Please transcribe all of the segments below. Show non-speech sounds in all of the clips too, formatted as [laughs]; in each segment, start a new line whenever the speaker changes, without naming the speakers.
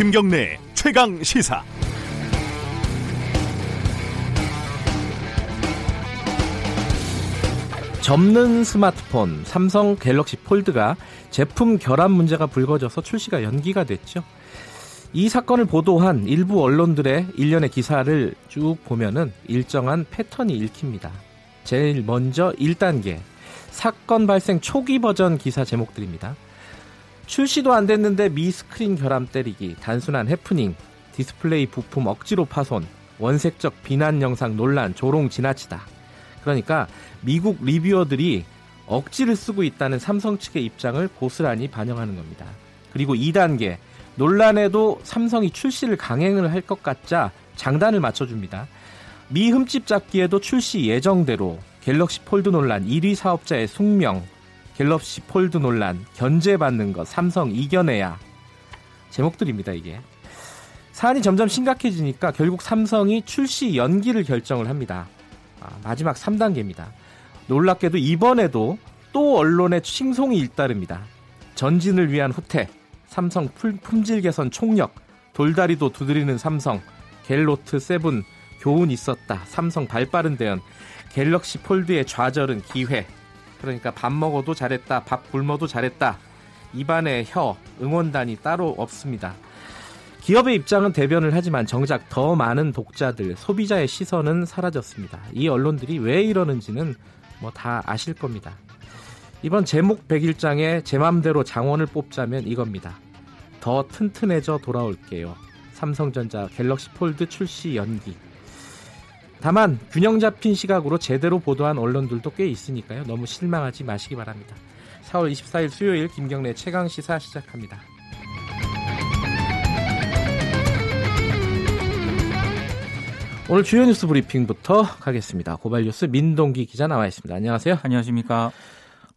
김경래 최강 시사.
접는 스마트폰 삼성 갤럭시 폴드가 제품 결함 문제가 불거져서 출시가 연기가 됐죠. 이 사건을 보도한 일부 언론들의 일련의 기사를 쭉 보면은 일정한 패턴이 읽힙니다. 제일 먼저 1단계 사건 발생 초기 버전 기사 제목들입니다. 출시도 안 됐는데 미 스크린 결함 때리기, 단순한 해프닝, 디스플레이 부품 억지로 파손, 원색적 비난 영상 논란, 조롱 지나치다. 그러니까 미국 리뷰어들이 억지를 쓰고 있다는 삼성 측의 입장을 고스란히 반영하는 겁니다. 그리고 2단계 논란에도 삼성이 출시를 강행을 할 것 같자 장단을 맞춰줍니다. 미 흠집 잡기에도 출시 예정대로 갤럭시 폴드 논란 1위 사업자의 숙명, 갤럭시 폴드 논란 견제받는 것 삼성 이겨내야 제목들입니다 이게. 사안이 점점 심각해지니까 결국 삼성이 출시 연기를 결정을 합니다. 아, 마지막 3단계입니다. 놀랍게도 이번에도 또 언론의 칭송이 잇따릅니다. 전진을 위한 후퇴, 삼성 품질 개선 총력, 돌다리도 두드리는 삼성, 갤로트 7 교훈 있었다. 삼성 발빠른 대응, 갤럭시 폴드의 좌절은 기회. 그러니까 밥 먹어도 잘했다. 밥 굶어도 잘했다. 입안에 혀, 응원단이 따로 없습니다. 기업의 입장은 대변을 하지만 정작 더 많은 독자들, 소비자의 시선은 사라졌습니다. 이 언론들이 왜 이러는지는 뭐 다 아실 겁니다. 이번 제목 백일장에 제 맘대로 장원을 뽑자면 이겁니다. 더 튼튼해져 돌아올게요. 삼성전자 갤럭시 폴드 출시 연기. 다만 균형 잡힌 시각으로 제대로 보도한 언론들도 꽤 있으니까요. 너무 실망하지 마시기 바랍니다. 4월 24일 수요일 김경래 최강 시사 시작합니다. 오늘 주요 뉴스 브리핑부터 가겠습니다. 고발 뉴스 민동기 기자 나와 있습니다. 안녕하세요.
안녕하십니까.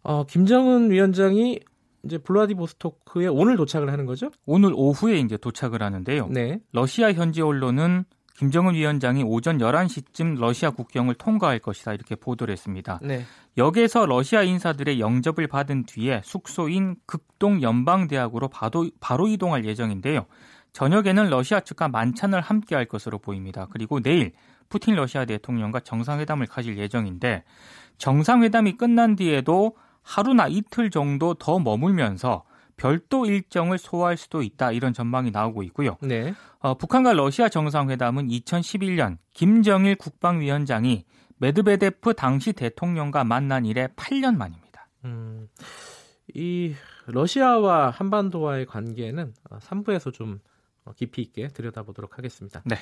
어, 김정은 위원장이 이제 블라디보스토크에 오늘 도착을 하는 거죠?
오늘 오후에 이제 도착을 하는데요.
네.
러시아 현지 언론은 김정은 위원장이 오전 11시쯤 러시아 국경을 통과할 것이다 이렇게 보도를 했습니다.
네.
역에서 러시아 인사들의 영접을 받은 뒤에 숙소인 극동 연방대학으로 바로, 바로 이동할 예정인데요. 저녁에는 러시아 측과 만찬을 함께 할 것으로 보입니다. 그리고 내일 푸틴 러시아 대통령과 정상회담을 가질 예정인데 정상회담이 끝난 뒤에도 하루나 이틀 정도 더 머물면서 별도 일정을 소화할 수도 있다 이런 전망이 나오고 있고요.
네.
어, 북한과 러시아 정상회담은 2011년 김정일 국방위원장이 메드베데프 당시 대통령과 만난 이래 8년 만입니다.
음, 이 러시아와 한반도와의 관계는 3부에서 좀 깊이 있게 들여다보도록 하겠습니다.
네.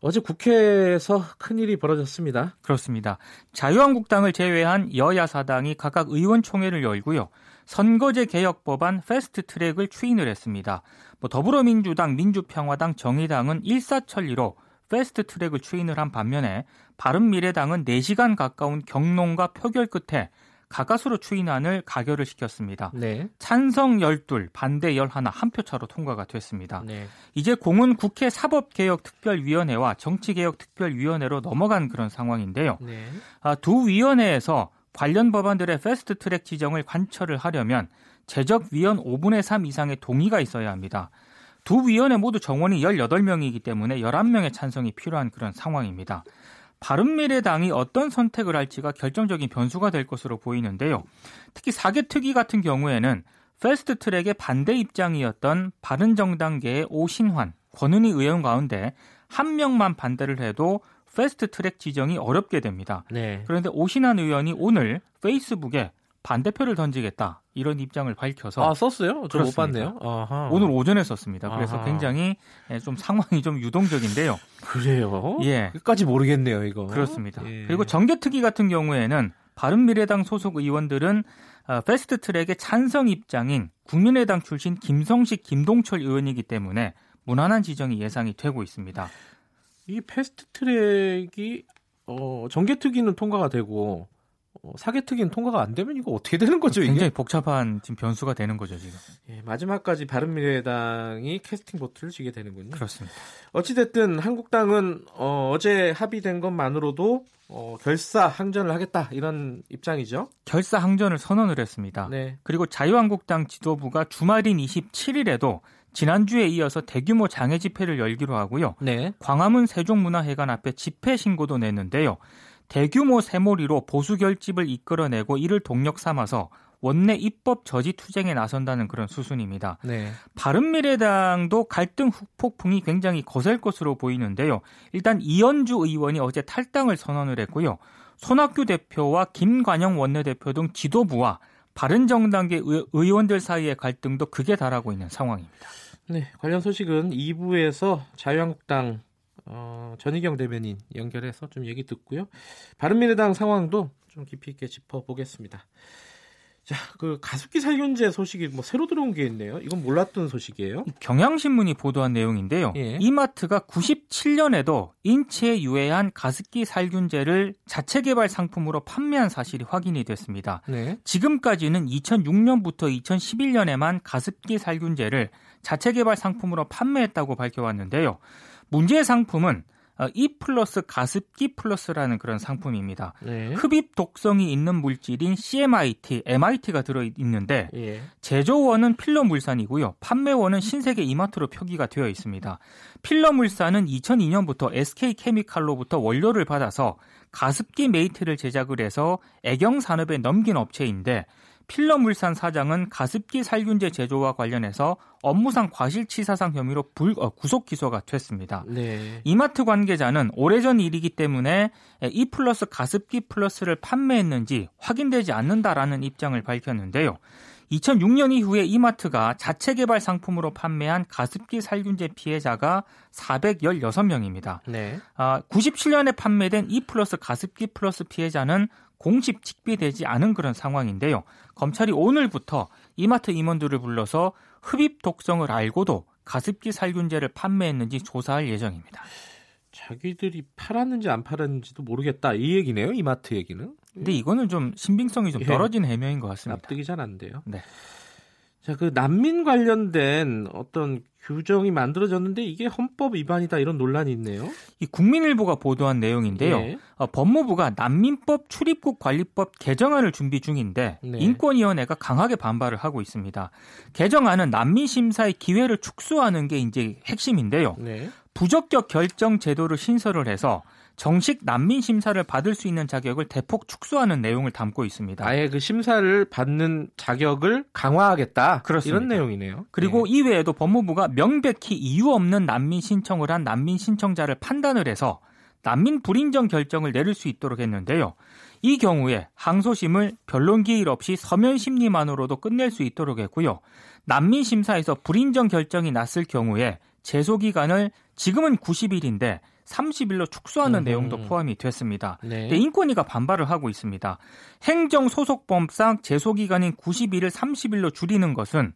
어제 국회에서 큰일이 벌어졌습니다.
그렇습니다. 자유한국당을 제외한 여야 사당이 각각 의원총회를 열고요. 선거제 개혁 법안 패스트 트랙을 추인을 했습니다. 뭐 더불어민주당, 민주평화당, 정의당은 일사천리로 패스트 트랙을 추인을 한 반면에 바른미래당은 4시간 가까운 격론과 표결 끝에 가까스로 추인안을 가결을 시켰습니다.
네.
찬성 12, 반대 11, 한 표 차로 통과가 됐습니다.
네.
이제 공은 국회 사법개혁특별위원회와 정치개혁특별위원회로 넘어간 그런 상황인데요.
네.
아, 두 위원회에서 관련 법안들의 패스트 트랙 지정을 관철을 하려면 재적위원 5분의 3 이상의 동의가 있어야 합니다. 두 위원회 모두 정원이 18명이기 때문에 11명의 찬성이 필요한 그런 상황입니다. 바른미래당이 어떤 선택을 할지가 결정적인 변수가 될 것으로 보이는데요. 특히 사개특위 같은 경우에는 패스트 트랙의 반대 입장이었던 바른정당계의 오신환, 권은희 의원 가운데 한 명만 반대를 해도 패스트 트랙 지정이 어렵게 됩니다.
네.
그런데 오신환 의원이 오늘 페이스북에 반대표를 던지겠다 이런 입장을 밝혀서
아 썼어요? 저 못 봤네요.
아하. 오늘 오전에 썼습니다. 그래서
아하.
굉장히 예, 좀 상황이 좀 유동적인데요.
그래요?
예.
끝까지 모르겠네요, 이거.
그렇습니다.
예.
그리고 정개특위 같은 경우에는 바른미래당 소속 의원들은 어, 패스트트랙의 찬성 입장인 국민의당 출신 김성식, 김동철 의원이기 때문에 무난한 지정이 예상이 되고 있습니다.
이 패스트 트랙이 어, 정개특위는 통과가 되고 어, 사개특위는 통과가 안 되면 이거 어떻게 되는 거죠, 이게?
굉장히 복잡한 지금 변수가 되는 거죠 지금.
예, 마지막까지 바른미래당이 캐스팅 보트를 쥐게 되는군요.
그렇습니다.
어찌 됐든 한국당은 어, 어제 합의된 것만으로도 어, 결사 항전을 하겠다 이런 입장이죠.
결사 항전을 선언을 했습니다.
네.
그리고 자유한국당 지도부가 주말인 27일에도 지난주에 이어서 대규모 장애 집회를 열기로 하고요.
네.
광화문 세종문화회관 앞에 집회 신고도 냈는데요. 대규모 세몰이로 보수 결집을 이끌어내고 이를 동력 삼아서 원내 입법 저지 투쟁에 나선다는 그런 수순입니다.
네.
바른미래당도 갈등 후폭풍이 굉장히 거셀 것으로 보이는데요. 일단 이현주 의원이 어제 탈당을 선언을 했고요. 손학규 대표와 김관영 원내대표 등 지도부와 바른정당계 의원들 사이의 갈등도 극에 달하고 있는 상황입니다.
네, 관련 소식은 2부에서 자유한국당 어, 전희경 대변인 연결해서 좀 얘기 듣고요. 바른미래당 상황도 좀 깊이 있게 짚어보겠습니다. 자, 그 가습기 살균제 소식이 뭐 새로 들어온 게 있네요. 이건 몰랐던 소식이에요.
경향신문이 보도한 내용인데요. 예. 이마트가 97년에도 인체에 유해한 가습기 살균제를 자체 개발 상품으로 판매한 사실이 확인이 됐습니다. 네. 지금까지는 2006년부터 2011년에만 가습기 살균제를 자체 개발 상품으로 판매했다고 밝혀왔는데요. 문제의 상품은 E 플러스 가습기 플러스라는 그런 상품입니다. 네. 흡입 독성이 있는 물질인 CMIT, MIT가 들어 있는데 예. 제조원은 필러 물산이고요. 판매원은 신세계 이마트로 표기가 되어 있습니다. 필러 물산은 2002년부터 SK 케미칼로부터 원료를 받아서 가습기 메이트를 제작을 해서 애경 산업에 넘긴 업체인데 필러물산 사장은 가습기 살균제 제조와 관련해서 업무상 과실치사상 혐의로 불, 어, 구속 기소가 됐습니다. 네. 이마트 관계자는 오래전 일이기 때문에 E 플러스 가습기 플러스를 판매했는지 확인되지 않는다라는 입장을 밝혔는데요. 2006년 이후에 이마트가 자체 개발 상품으로 판매한 가습기 살균제 피해자가 416명입니다. 네. 아, 97년에 판매된 E 플러스 가습기 플러스 피해자는 공식 직비되지 않은 그런 상황인데요. 검찰이 오늘부터 이마트 임원들을 불러서 흡입 독성을 알고도 가습기 살균제를 판매했는지 조사할 예정입니다.
자기들이 팔았는지 안 팔았는지도 모르겠다 이 얘기네요. 이마트 얘기는.
근데 이거는 좀 신빙성이 좀 예. 떨어진 예. 해명인 것 같습니다.
납득이 잘 안 돼요. 네. 자, 그 난민 관련된 어떤 규정이 만들어졌는데 이게 헌법 위반이다 이런 논란이 있네요.
이 국민일보가 보도한 내용인데요. 네. 어, 법무부가 난민법 출입국 관리법 개정안을 준비 중인데 네. 인권위원회가 강하게 반발을 하고 있습니다. 개정안은 난민 심사의 기회를 축소하는 게 이제 핵심인데요. 네. 부적격 결정 제도를 신설을 해서 정식 난민 심사를 받을 수 있는 자격을 대폭 축소하는 내용을 담고 있습니다.
아예 그 심사를 받는 자격을 강화하겠다. 그렇습니다. 이런 내용이네요.
그리고 네. 이외에도 법무부가 명백히 이유 없는 난민 신청을 한 난민 신청자를 판단을 해서 난민 불인정 결정을 내릴 수 있도록 했는데요. 이 경우에 항소심을 변론 기일 없이 서면 심리만으로도 끝낼 수 있도록 했고요. 난민 심사에서 불인정 결정이 났을 경우에 제소 기간을 지금은 90일인데 30일로 축소하는 음. 내용도 포함이 됐습니다. 네. 네, 인권위가 반발을 하고 있습니다. 행정 소속법상 제소기간인 90일을 30일로 줄이는 것은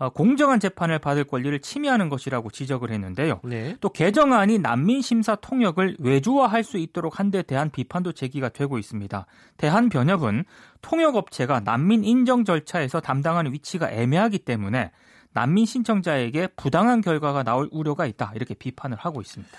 어, 공정한 재판을 받을 권리를 침해하는 것이라고 지적을 했는데요. 네. 또 개정안이 난민 심사 통역을 외주화할 수 있도록 한 데 대한 비판도 제기가 되고 있습니다. 대한변협은 통역업체가 난민 인정 절차에서 담당하는 위치가 애매하기 때문에 난민 신청자에게 부당한 결과가 나올 우려가 있다 이렇게 비판을 하고 있습니다.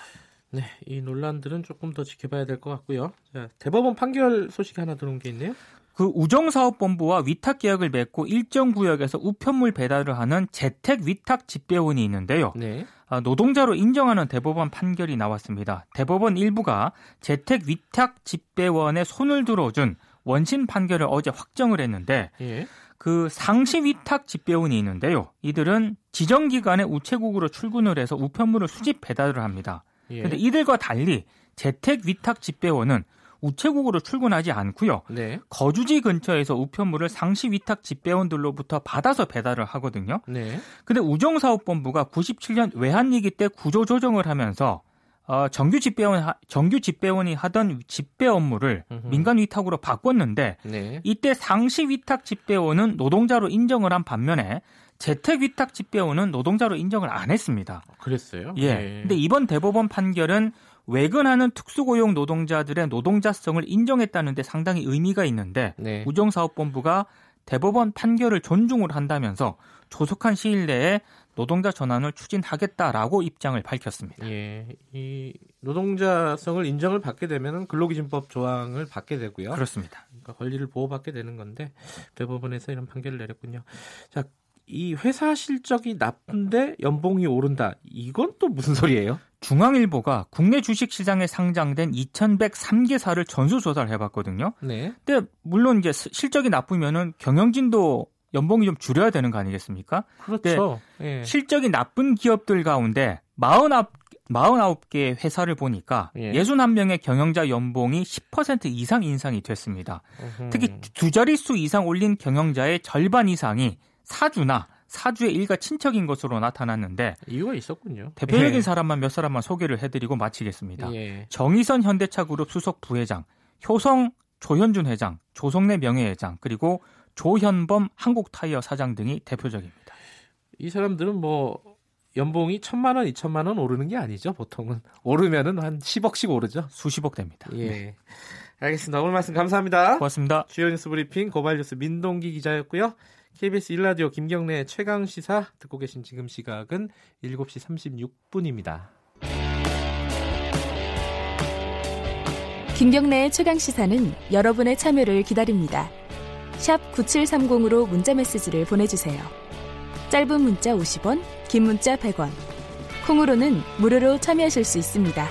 네, 이 논란들은 조금 더 지켜봐야 될 것 같고요. 자, 대법원 판결 소식이 하나 들어온 게 있네요.
그 우정사업본부와 위탁 계약을 맺고 일정 구역에서 우편물 배달을 하는 재택 위탁 집배원이 있는데요. 네. 아, 노동자로 인정하는 대법원 판결이 나왔습니다. 대법원 일부가 재택 위탁 집배원에 손을 들어준 원심 판결을 어제 확정을 했는데 예. 그 상시 위탁 집배원이 있는데요. 이들은 지정 기간에 우체국으로 출근을 해서 우편물을 수집 배달을 합니다. 그런데 예. 이들과 달리 재택 위탁 집배원은 우체국으로 출근하지 않고요. 네. 거주지 근처에서 우편물을 상시 위탁 집배원들로부터 받아서 배달을 하거든요. 네. 근데 우정사업본부가 97년 외환위기 때 구조 조정을 하면서 어, 정규 집배원 정규 집배원이 하던 집배 업무를 음흠. 민간 위탁으로 바꿨는데 네. 이때 상시 위탁 집배원은 노동자로 인정을 한 반면에 재택 위탁 집배원은 노동자로 인정을 안 했습니다.
그랬어요?
예. 네. 근데 이번 대법원 판결은 외근하는 특수고용 노동자들의 노동자성을 인정했다는데 상당히 의미가 있는데 네. 우정사업본부가 대법원 판결을 존중을 한다면서 조속한 시일 내에 노동자 전환을 추진하겠다라고 입장을 밝혔습니다.
예, 이 노동자성을 인정을 받게 되면 근로기준법 조항을 받게 되고요.
그렇습니다.
그러니까 권리를 보호받게 되는 건데 대법원에서 이런 판결을 내렸군요. 자, 이 회사 실적이 나쁜데 연봉이 오른다. 이건 또 무슨 소리예요?
중앙일보가 국내 주식 시장에 상장된 2,103개사를 전수 조사를 해봤거든요.
네.
근데 물론 이제 실적이 나쁘면은 경영진도 연봉이 좀 줄여야 되는 거 아니겠습니까?
그렇죠. 예.
실적이 나쁜 기업들 가운데 49, 49개 회사를 보니까
예.
61명의 경영자 연봉이 10% 이상 인상이 됐습니다.
음흠.
특히 두 자릿수 이상 올린 경영자의 절반 이상이 사주나 사주의 일가 친척인 것으로 나타났는데
이유가 있었군요.
대표적인
예.
사람만 몇 사람만 소개를 해드리고 마치겠습니다.
예.
정의선 현대차그룹 수석 부회장, 효성 조현준 회장, 조성래 명예회장, 그리고 조현범 한국타이어 사장 등이 대표적입니다.
이 사람들은 뭐 연봉이 천만 원, 이천만 원 오르는 게 아니죠. 보통은 오르면은 한 10억씩 오르죠.
수십억 됩니다.
예.
네.
알겠습니다. 오늘 말씀 감사합니다.
고맙습니다.
주요 뉴스 브리핑 고발 뉴스 민동기 기자였고요. KBS 1라디오 김경래 최강 시사 듣고 계신 지금 시각은 7시 36분입니다.
김경래의 최강 시사는 여러분의 참여를 기다립니다. 샵 9730으로 문자 메시지를 보내주세요. 짧은 문자 50원, 긴 문자 100원. 콩으로는 무료로 참여하실 수 있습니다.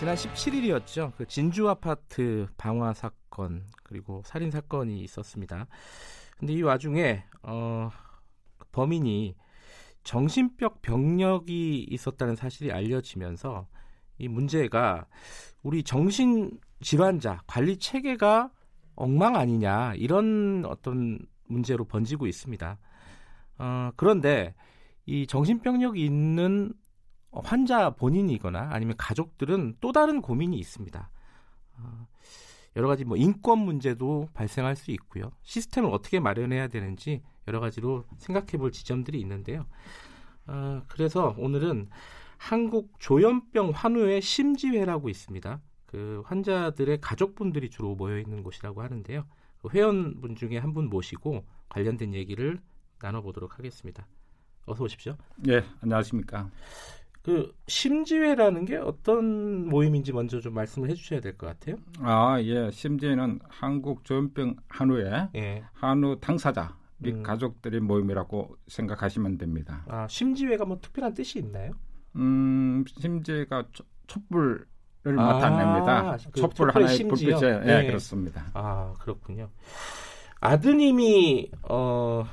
지난 17일이었죠. 그 진주 아파트 방화 사건 그리고 살인 사건이 있었습니다. 근데 이 와중에 어, 범인이 정신병 병력이 있었다는 사실이 알려지면서 이 문제가 우리 정신 질환자 관리 체계가 엉망 아니냐 이런 어떤 문제로 번지고 있습니다. 어, 그런데 이 정신병력이 있는 환자 본인이거나 아니면 가족들은 또 다른 고민이 있습니다. 어, 여러 가지 뭐 인권 문제도 발생할 수 있고요. 시스템을 어떻게 마련해야 되는지 여러 가지로 생각해 볼 지점들이 있는데요. 어, 그래서 오늘은 한국 조현병 환우회 심지회라고 있습니다. 그 환자들의 가족분들이 주로 모여 있는 곳이라고 하는데요. 그 회원분 중에 한 분 모시고 관련된 얘기를 나눠보도록 하겠습니다. 어서 오십시오.
예, 안녕하십니까.
그 심지회라는 게 어떤 모임인지 먼저 좀 말씀을 해주셔야 될 것 같아요.
아, 예, 심지어는 한국 조현병 한우의
예.
한우 당사자 및
음.
가족들의 모임이라고 생각하시면 됩니다.
아 심지회가 뭐 특별한 뜻이 있나요?
음, 심지가 촛- 촛불 을
아,
나타냅니다.
그
촛불 하나의
심지요?
불빛에
네.
예, 그렇습니다.
아 그렇군요. 아드님이 어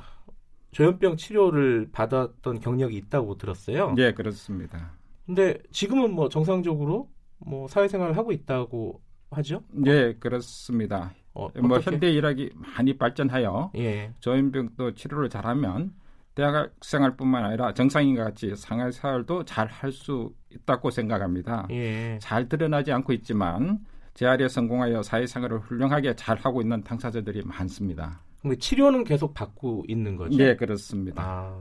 조현병 치료를 받았던 경력이 있다고 들었어요.
예, 그렇습니다.
근데 지금은 뭐 정상적으로 뭐 사회생활을 하고 있다고 하죠?
예, 그렇습니다.
어,
뭐
어떻게?
현대 의학이 많이 발전하여
예.
조현병도 치료를 잘하면 대학 생활뿐만 아니라 정상인과 같이 상해생활도 잘 할 수 있다고 생각합니다.
예.
잘 드러나지 않고 있지만 재활에 성공하여 사회생활을 훌륭하게 잘 하고 있는 당사자들이 많습니다.
근데 치료는 계속 받고 있는 거죠?
예, 그렇습니다.
아,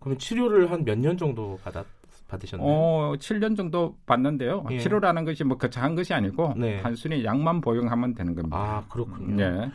그러면 치료를 한 몇 년 정도 받았, 받으셨나요?
어, 7년 정도 받는데요.
예.
치료라는 것이 뭐 거창한 것이 아니고
네.
단순히 약만 보용하면 되는 겁니다.
아, 그렇군요.
예.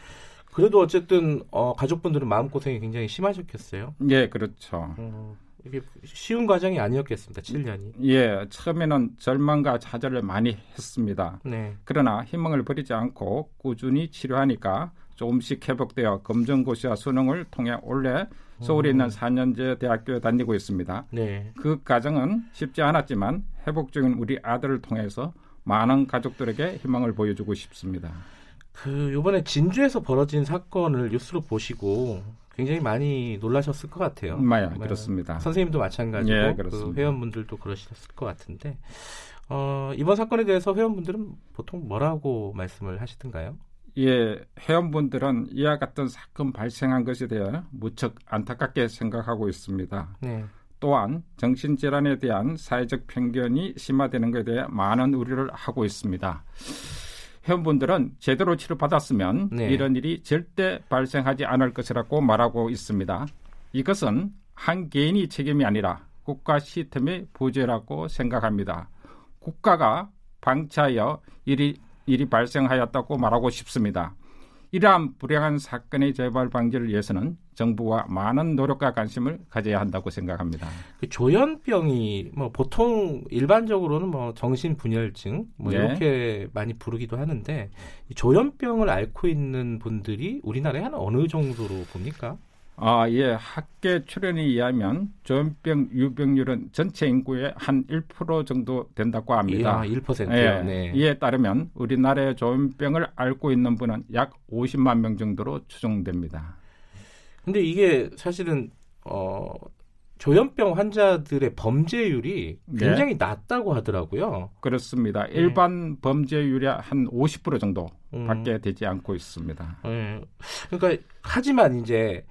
그래도 어쨌든 어, 가족분들은 마음 고생이 굉장히 심하셨겠어요.
예, 그렇죠.
어, 이게 쉬운 과정이 아니었겠습니다. 7년이.
예, 처음에는 절망과 좌절을 많이 했습니다.
네.
그러나 희망을 버리지 않고 꾸준히 치료하니까 조금씩 회복되어 검정고시와 수능을 통해 올해 서울에 있는 4년제 대학교에 다니고 있습니다.
네.
그 과정은 쉽지 않았지만 회복 중인 우리 아들을 통해서 많은 가족들에게 희망을 보여주고 싶습니다.
그 요번에 진주에서 벌어진 사건을 뉴스로 보시고 굉장히 많이 놀라셨을 것 같아요.
마야
네.
그렇습니다.
선생님도 마찬가지고
예,
그. 회원분들도 그러셨을 것 같은데 어, 이번 사건에 대해서 회원분들은 보통 뭐라고 말씀을 하시던가요?
예, 회원분들은 이와 같은 사건 발생한 것에 대해 무척 안타깝게 생각하고 있습니다.
네.
또한 정신질환에 대한 사회적 편견이 심화되는 것에 대해 많은 우려를 하고 있습니다. 회원분들은 제대로 치료받았으면
네.
이런 일이 절대 발생하지 않을 것이라고 말하고 있습니다. 이것은 한 개인이 책임이 아니라 국가 시스템의 부재라고 생각합니다. 국가가 방치하여 일이, 일이 발생하였다고 말하고 싶습니다. 이러한 불행한 사건의 재발 방지를 위해서는 정부가 많은 노력과 관심을 가져야 한다고 생각합니다.
그 조현병이 뭐 보통 일반적으로는 뭐 정신 분열증 뭐
네.
이렇게 많이 부르기도 하는데 이 조현병을 앓고 있는 분들이 우리나라에 한 어느 정도로 봅니까?
아, 예. 학계 출연에 의하면 조현병 유병률은 전체 인구의 한 1% 정도 된다고 합니다.
아, 1%요.
예,
네.
이에 따르면 우리나라의 조현병을 앓고 있는 분은 약 50만 명 정도로 추정됩니다.
근데 이게 사실은 어 조현병 환자들의 범죄율이
네.
굉장히 낮다고 하더라고요.
그렇습니다.
네.
일반 범죄율이 한 50% 정도
음.
밖에 되지 않고 있습니다.
예. 그러니까 하지만 이제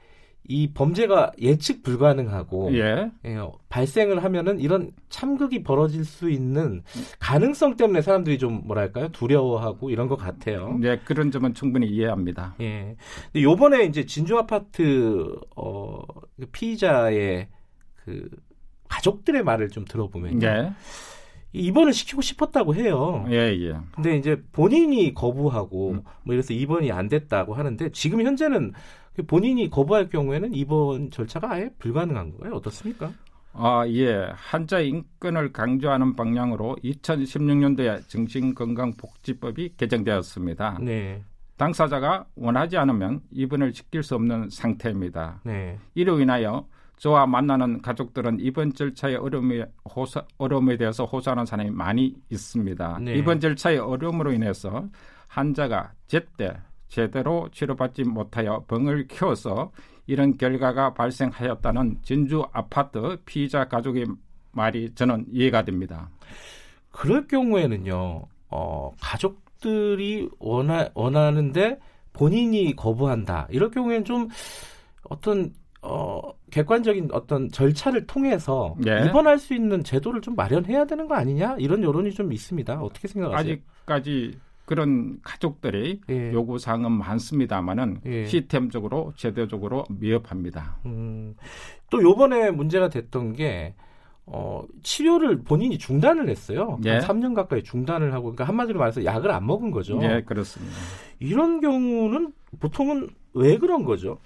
이 범죄가 예측 불가능하고
예.
예, 발생을 하면은 이런 참극이 벌어질 수 있는 가능성 때문에 사람들이 좀 뭐랄까요 두려워하고 이런 것 같아요.
네, 그런 점은 충분히 이해합니다.
예. 근데 요번에 이제 진주 아파트 어 피의자의 그 가족들의 말을 좀 들어보면요.
예.
입원을 시키고 싶었다고 해요.
예, 예.
근데 이제 본인이 거부하고
음.
뭐 이래서 입원이 안 됐다고 하는데 지금 현재는 그 본인이 거부할 경우에는 입원 절차가 아예 불가능한 거예요. 어떻습니까?
아, 예. 환자 인권을 강조하는 방향으로 2016년도에 정신건강복지법이 개정되었습니다.
네.
당사자가 원하지 않으면 입원을 시킬 수 없는 상태입니다.
네.
이로 인하여 저와 만나는 가족들은 입원 절차의 어려움에, 호소, 어려움에 대해서 호소하는 사람이 많이 있습니다.
네.
입원 절차의 어려움으로 인해서 환자가 제때 제대로 치료받지 못하여 병을 키워서 이런 결과가 발생하였다는 진주 아파트 피의자 가족의 말이 저는 이해가 됩니다.
그럴 경우에는요. 어, 가족들이 원하, 원하는데 본인이 거부한다. 이럴 경우에는 좀 어떤 어, 객관적인 어떤 절차를 통해서
예.
입원할 수 있는 제도를 좀 마련해야 되는 거 아니냐? 이런 여론이 좀 있습니다. 어떻게 생각하세요?
아직까지 그런 가족들의
예.
요구 사항은 많습니다만은
예.
시스템적으로 제도적으로 미흡합니다.
음, 또 요번에 문제가 됐던 게 어, 치료를 본인이 중단을 했어요.
예.
한 3년 가까이 중단을 하고 그러니까 한마디로 말해서 약을 안 먹은 거죠.
예, 그렇습니다.
이런 경우는 보통은 왜 그런 거죠?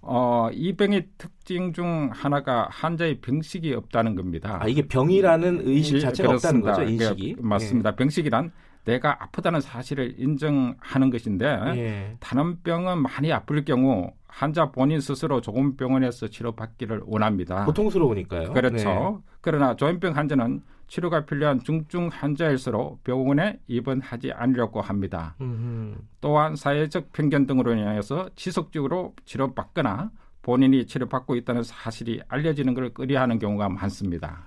어, 이 병의 특징 중 하나가 환자의 병식이 없다는 겁니다.
아, 이게 병이라는 의식
예,
자체가 없다는
그렇습니다.
거죠, 인식이.
맞습니다. 병식이란 내가 아프다는 사실을 인정하는 것인데
예. 예.
다른 병은 많이 아플 경우 환자 본인 스스로 좋은 병원에서 치료받기를 원합니다.
고통스러우니까요.
그렇죠.
네.
그러나 조현병 환자는 치료가 필요한 중증 환자일수록 병원에 입원하지 않으려고 합니다.
음흠.
또한 사회적 편견 등으로 인해서 지속적으로 치료받거나 본인이 치료받고 있다는 사실이 알려지는 걸 꺼려하는 경우가 많습니다.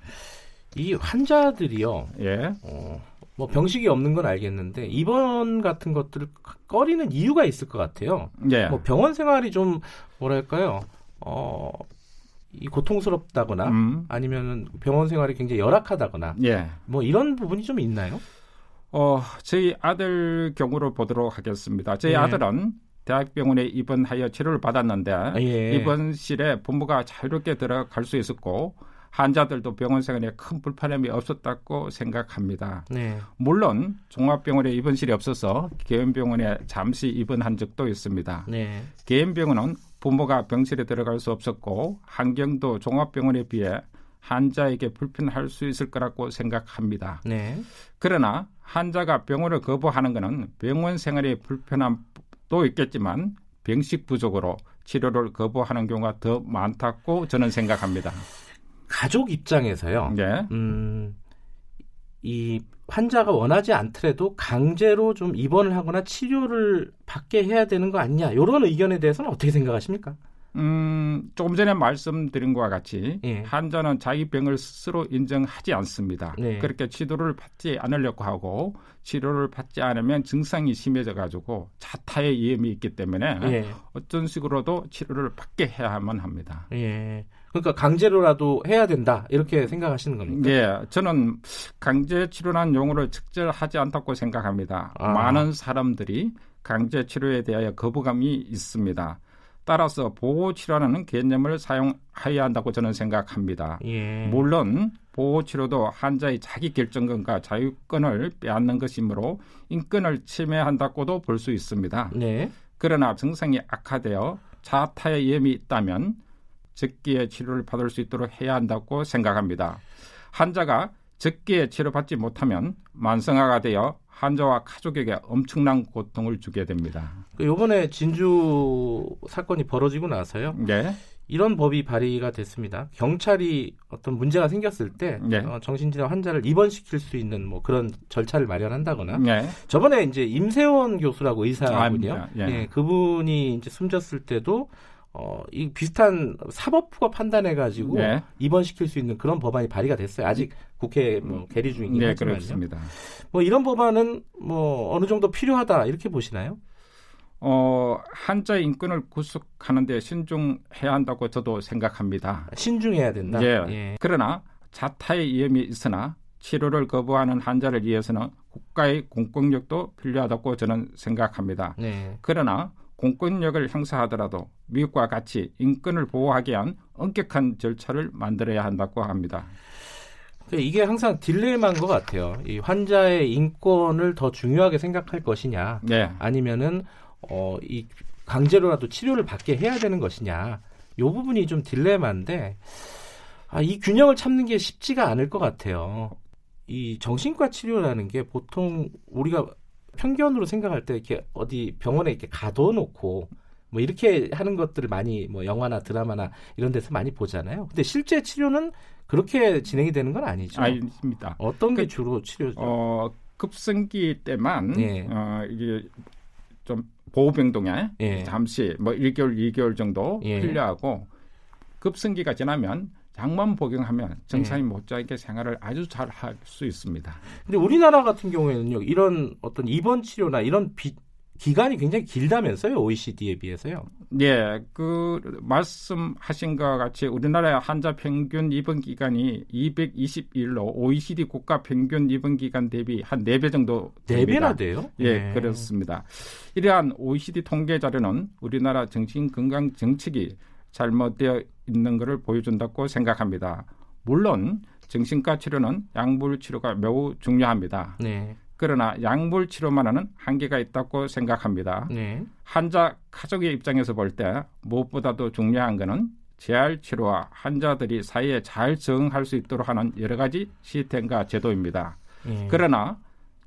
이 환자들이요.
예,
어, 뭐 병식이 없는 건 알겠는데 입원 같은 것들을 꺼리는 이유가 있을 것 같아요.
예,
뭐 병원 생활이 좀 뭐랄까요? 어, 이 고통스럽다거나
음,
아니면은 병원 생활이 굉장히 열악하다거나
예.
뭐 이런 부분이 좀 있나요?
어, 저희 아들 경우를 보도록 하겠습니다. 저희
네.
아들은 대학병원에 입원하여 치료를 받았는데
아, 예.
입원실에 부모가 자유롭게 들어갈 수 있었고 환자들도 병원 생활에 큰 불편함이 없었다고 생각합니다.
네.
물론 종합병원에 입원실이 없어서 개인병원에 잠시 입원한 적도 있습니다.
네.
개인병원은 부모가 병실에 들어갈 수 없었고 환경도 종합병원에 비해 환자에게 불편할 수 있을 거라고 생각합니다.
네.
그러나 환자가 병원을 거부하는 것은 병원 생활의 불편함도 있겠지만 병식 부족으로 치료를 거부하는 경우가 더 많다고 저는 생각합니다.
가족 입장에서요.
예.
음, 이 환자가 원하지 않더라도 강제로 좀 입원을 하거나 치료를 받게 해야 되는 거 아니냐 이런 의견에 대해서는 어떻게 생각하십니까?
음, 조금 전에 말씀드린 것과 같이
예.
환자는 자기 병을 스스로 인정하지 않습니다.
네.
그렇게 치료를 받지 않으려고 하고 치료를 받지 않으면 증상이 심해져 가지고 자타의 위험이 있기 때문에
예.
어떤 식으로도 치료를 받게 해야만 합니다.
예. 그러니까 강제로라도 해야 된다 이렇게 생각하시는 겁니까?
예, 저는 강제 치료라는 용어를 적절하지 않다고 생각합니다.
아.
많은 사람들이 강제 치료에 대하여 거부감이 있습니다. 따라서 보호 치료라는 개념을 사용해야 한다고 저는 생각합니다.
예.
물론 보호 치료도 환자의 자기 결정권과 자유권을 빼앗는 것이므로 인권을 침해한다고도 볼 수 있습니다.
네.
그러나 증상이 악화되어 자타의 위험이 있다면 적기에 치료를 받을 수 있도록 해야 한다고 생각합니다. 환자가 적기에 치료받지 못하면 만성화가 되어 환자와 가족에게 엄청난 고통을 주게 됩니다.
이번에 그 진주 사건이 벌어지고 나서요.
네.
이런 법이 발의가 됐습니다. 경찰이 어떤 문제가 생겼을 때
네.
어, 정신질환 환자를 입원시킬 수 있는 뭐 그런 절차를 마련한다거나
네.
저번에 이제 임세원 교수라고 의사분이요.
아, 예.
예, 그분이 이제 숨졌을 때도 어, 이 비슷한 사법부가 판단해가지고
네.
입원시킬 수 있는 그런 법안이 발의가 됐어요. 아직 국회 뭐 계리 중이긴
네,
하지만요.
그렇습니다.
뭐 이런 법안은 뭐 어느 정도 필요하다 이렇게 보시나요?
어, 한자의 인권을 구속하는데 신중해야 한다고 저도 생각합니다.
신중해야 된다.
예. 그러나 자타의 위험이 있으나 치료를 거부하는 환자를 위해서는 국가의 공권력도 필요하다고 저는 생각합니다.
네.
그러나 공권력을 행사하더라도 미국과 같이 인권을 보호하기 위한 엄격한 절차를 만들어야 한다고 합니다.
이게 항상 딜레마인 것 같아요. 이 환자의 인권을 더 중요하게 생각할 것이냐,
네.
아니면은 어, 이 강제로라도 치료를 받게 해야 되는 것이냐, 요 부분이 좀 딜레마인데, 아, 이 균형을 찾는 게 쉽지가 않을 것 같아요. 이 정신과 치료라는 게 보통 우리가 편견으로 생각할 때 이렇게 어디 병원에 이렇게 가둬놓고 뭐 이렇게 하는 것들을 많이 뭐 영화나 드라마나 이런 데서 많이 보잖아요. 근데 실제 치료는 그렇게 진행이 되는 건 아니죠.
아닙니다.
어떤 게
그,
주로 치료죠?
어, 급성기 때만
네.
어, 이게 좀 보호병동에
예.
잠시 뭐 1개월, 2개월 정도
예.
필요하고 급성기가 지나면 약만 복용하면 정상이
예.
못지않게 생활을 아주 잘 할 수 있습니다.
근데 우리나라 같은 경우에는요, 이런 어떤 입원 치료나 이런 비- 기간이 굉장히 길다면서요, OECD에 비해서요.
예, 그 말씀하신 것 같이 우리나라의 환자 평균 입원 기간이 221로 OECD 국가 평균 입원 기간 대비 한 4배 정도
네
됩니다.
배나 돼요?
예,
네.
그렇습니다. 이러한 OECD 통계 자료는 우리나라 정신 건강 정책이 잘못되어 있는 것을 보여준다고 생각합니다. 물론 정신과 치료는 약물 치료가 매우 중요합니다.
네,
그러나 약물 치료만은 한계가 있다고 생각합니다.
네,
환자 가족의 입장에서 볼 때 무엇보다도 중요한 것은 재활 치료와 환자들이 사이에 잘 적응할 수 있도록 하는 여러 가지 시스템과 제도입니다.
네.
그러나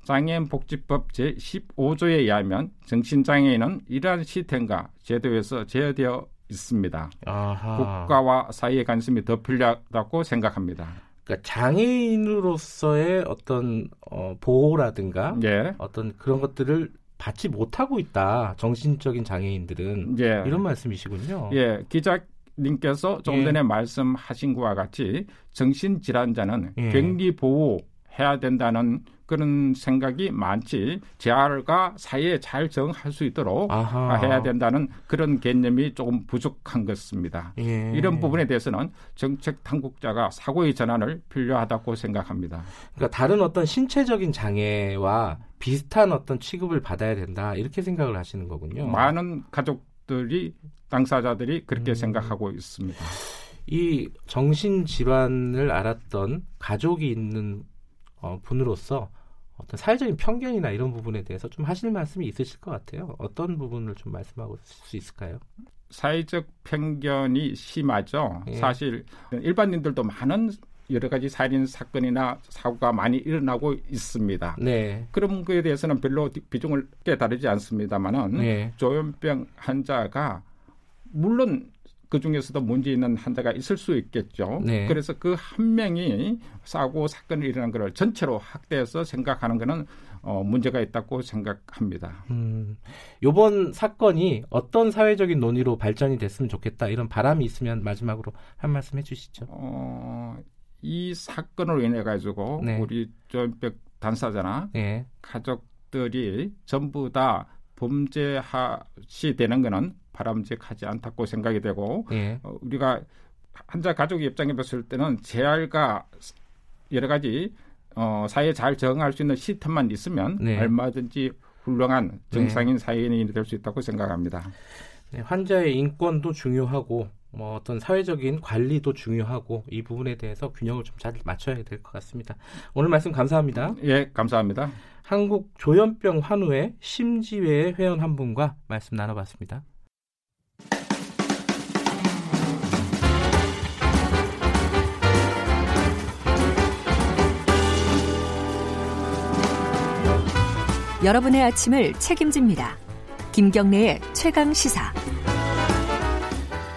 장애인 복지법 제 15조에 의하면 정신장애인은 이러한 시스템과 제도에서 제어되어 있습니다.
아하.
국가와 사이의 관심이 더 필요하다고 생각합니다.
그러니까 장애인으로서의 어떤 어, 보호라든가
예.
어떤 그런 것들을 받지 못하고 있다. 정신적인 장애인들은
예.
이런 말씀이시군요.
예, 기자님께서 조금
예.
전에 말씀하신 것과 같이 정신질환자는
예.
격리 보호 해야 된다는 그런 생각이 많지 재활과 사회에 잘 적응할 수 있도록
아하.
해야 된다는 그런 개념이 조금 부족한 것입니다.
예.
이런 부분에 대해서는 정책 당국자가 사고의 전환을 필요하다고 생각합니다.
그러니까 다른 어떤 신체적인 장애와 비슷한 어떤 취급을 받아야 된다 이렇게 생각을 하시는 거군요.
많은 가족들이 당사자들이 그렇게
음.
생각하고 있습니다.
이 정신 질환을 알았던 가족이 있는 어, 분으로서 어떤 사회적인 편견이나 이런 부분에 대해서 좀 하실 말씀이 있으실 것 같아요. 어떤 부분을 좀 말씀하고 수 있을까요?
사회적 편견이 심하죠.
예.
사실 일반인들도 많은 여러 가지 살인 사건이나 사고가 많이 일어나고 있습니다.
네,
그런 거에 대해서는 별로 비중을 깨달지 않습니다만은
네,
조현병 환자가 물론 그 중에서도 문제 있는 환자가 있을 수 있겠죠.
네.
그래서 그 한 명이 사고 사건이 일어난 것을 전체로 확대해서 생각하는 것은 어, 문제가 있다고 생각합니다.
음, 요번 사건이 어떤 사회적인 논의로 발전이 됐으면 좋겠다 이런 바람이 있으면 마지막으로 한 말씀 해주시죠.
어, 이 사건으로 인해 가지고
네.
우리 조현병 당사자나
네,
가족들이 전부 다 범죄하시 되는 것은 바람직하지 않다고 생각이 되고
네,
어, 우리가 환자 가족 입장에 봤을 때는 재활과 여러 가지 어, 사회에 잘 적응할 수 있는 시스템만 있으면
네.
얼마든지 훌륭한 정상인 사회인이 될 수 있다고 생각합니다.
네, 환자의 인권도 중요하고 뭐 어떤 사회적인 관리도 중요하고 이 부분에 대해서 균형을 좀 잘 맞춰야 될 것 같습니다. 오늘 말씀 감사합니다.
예, 감사합니다.
한국 조현병 환우회 심지회 회원 한 분과 말씀 나눠봤습니다.
여러분의 아침을 책임집니다. 김경래의 최강 시사.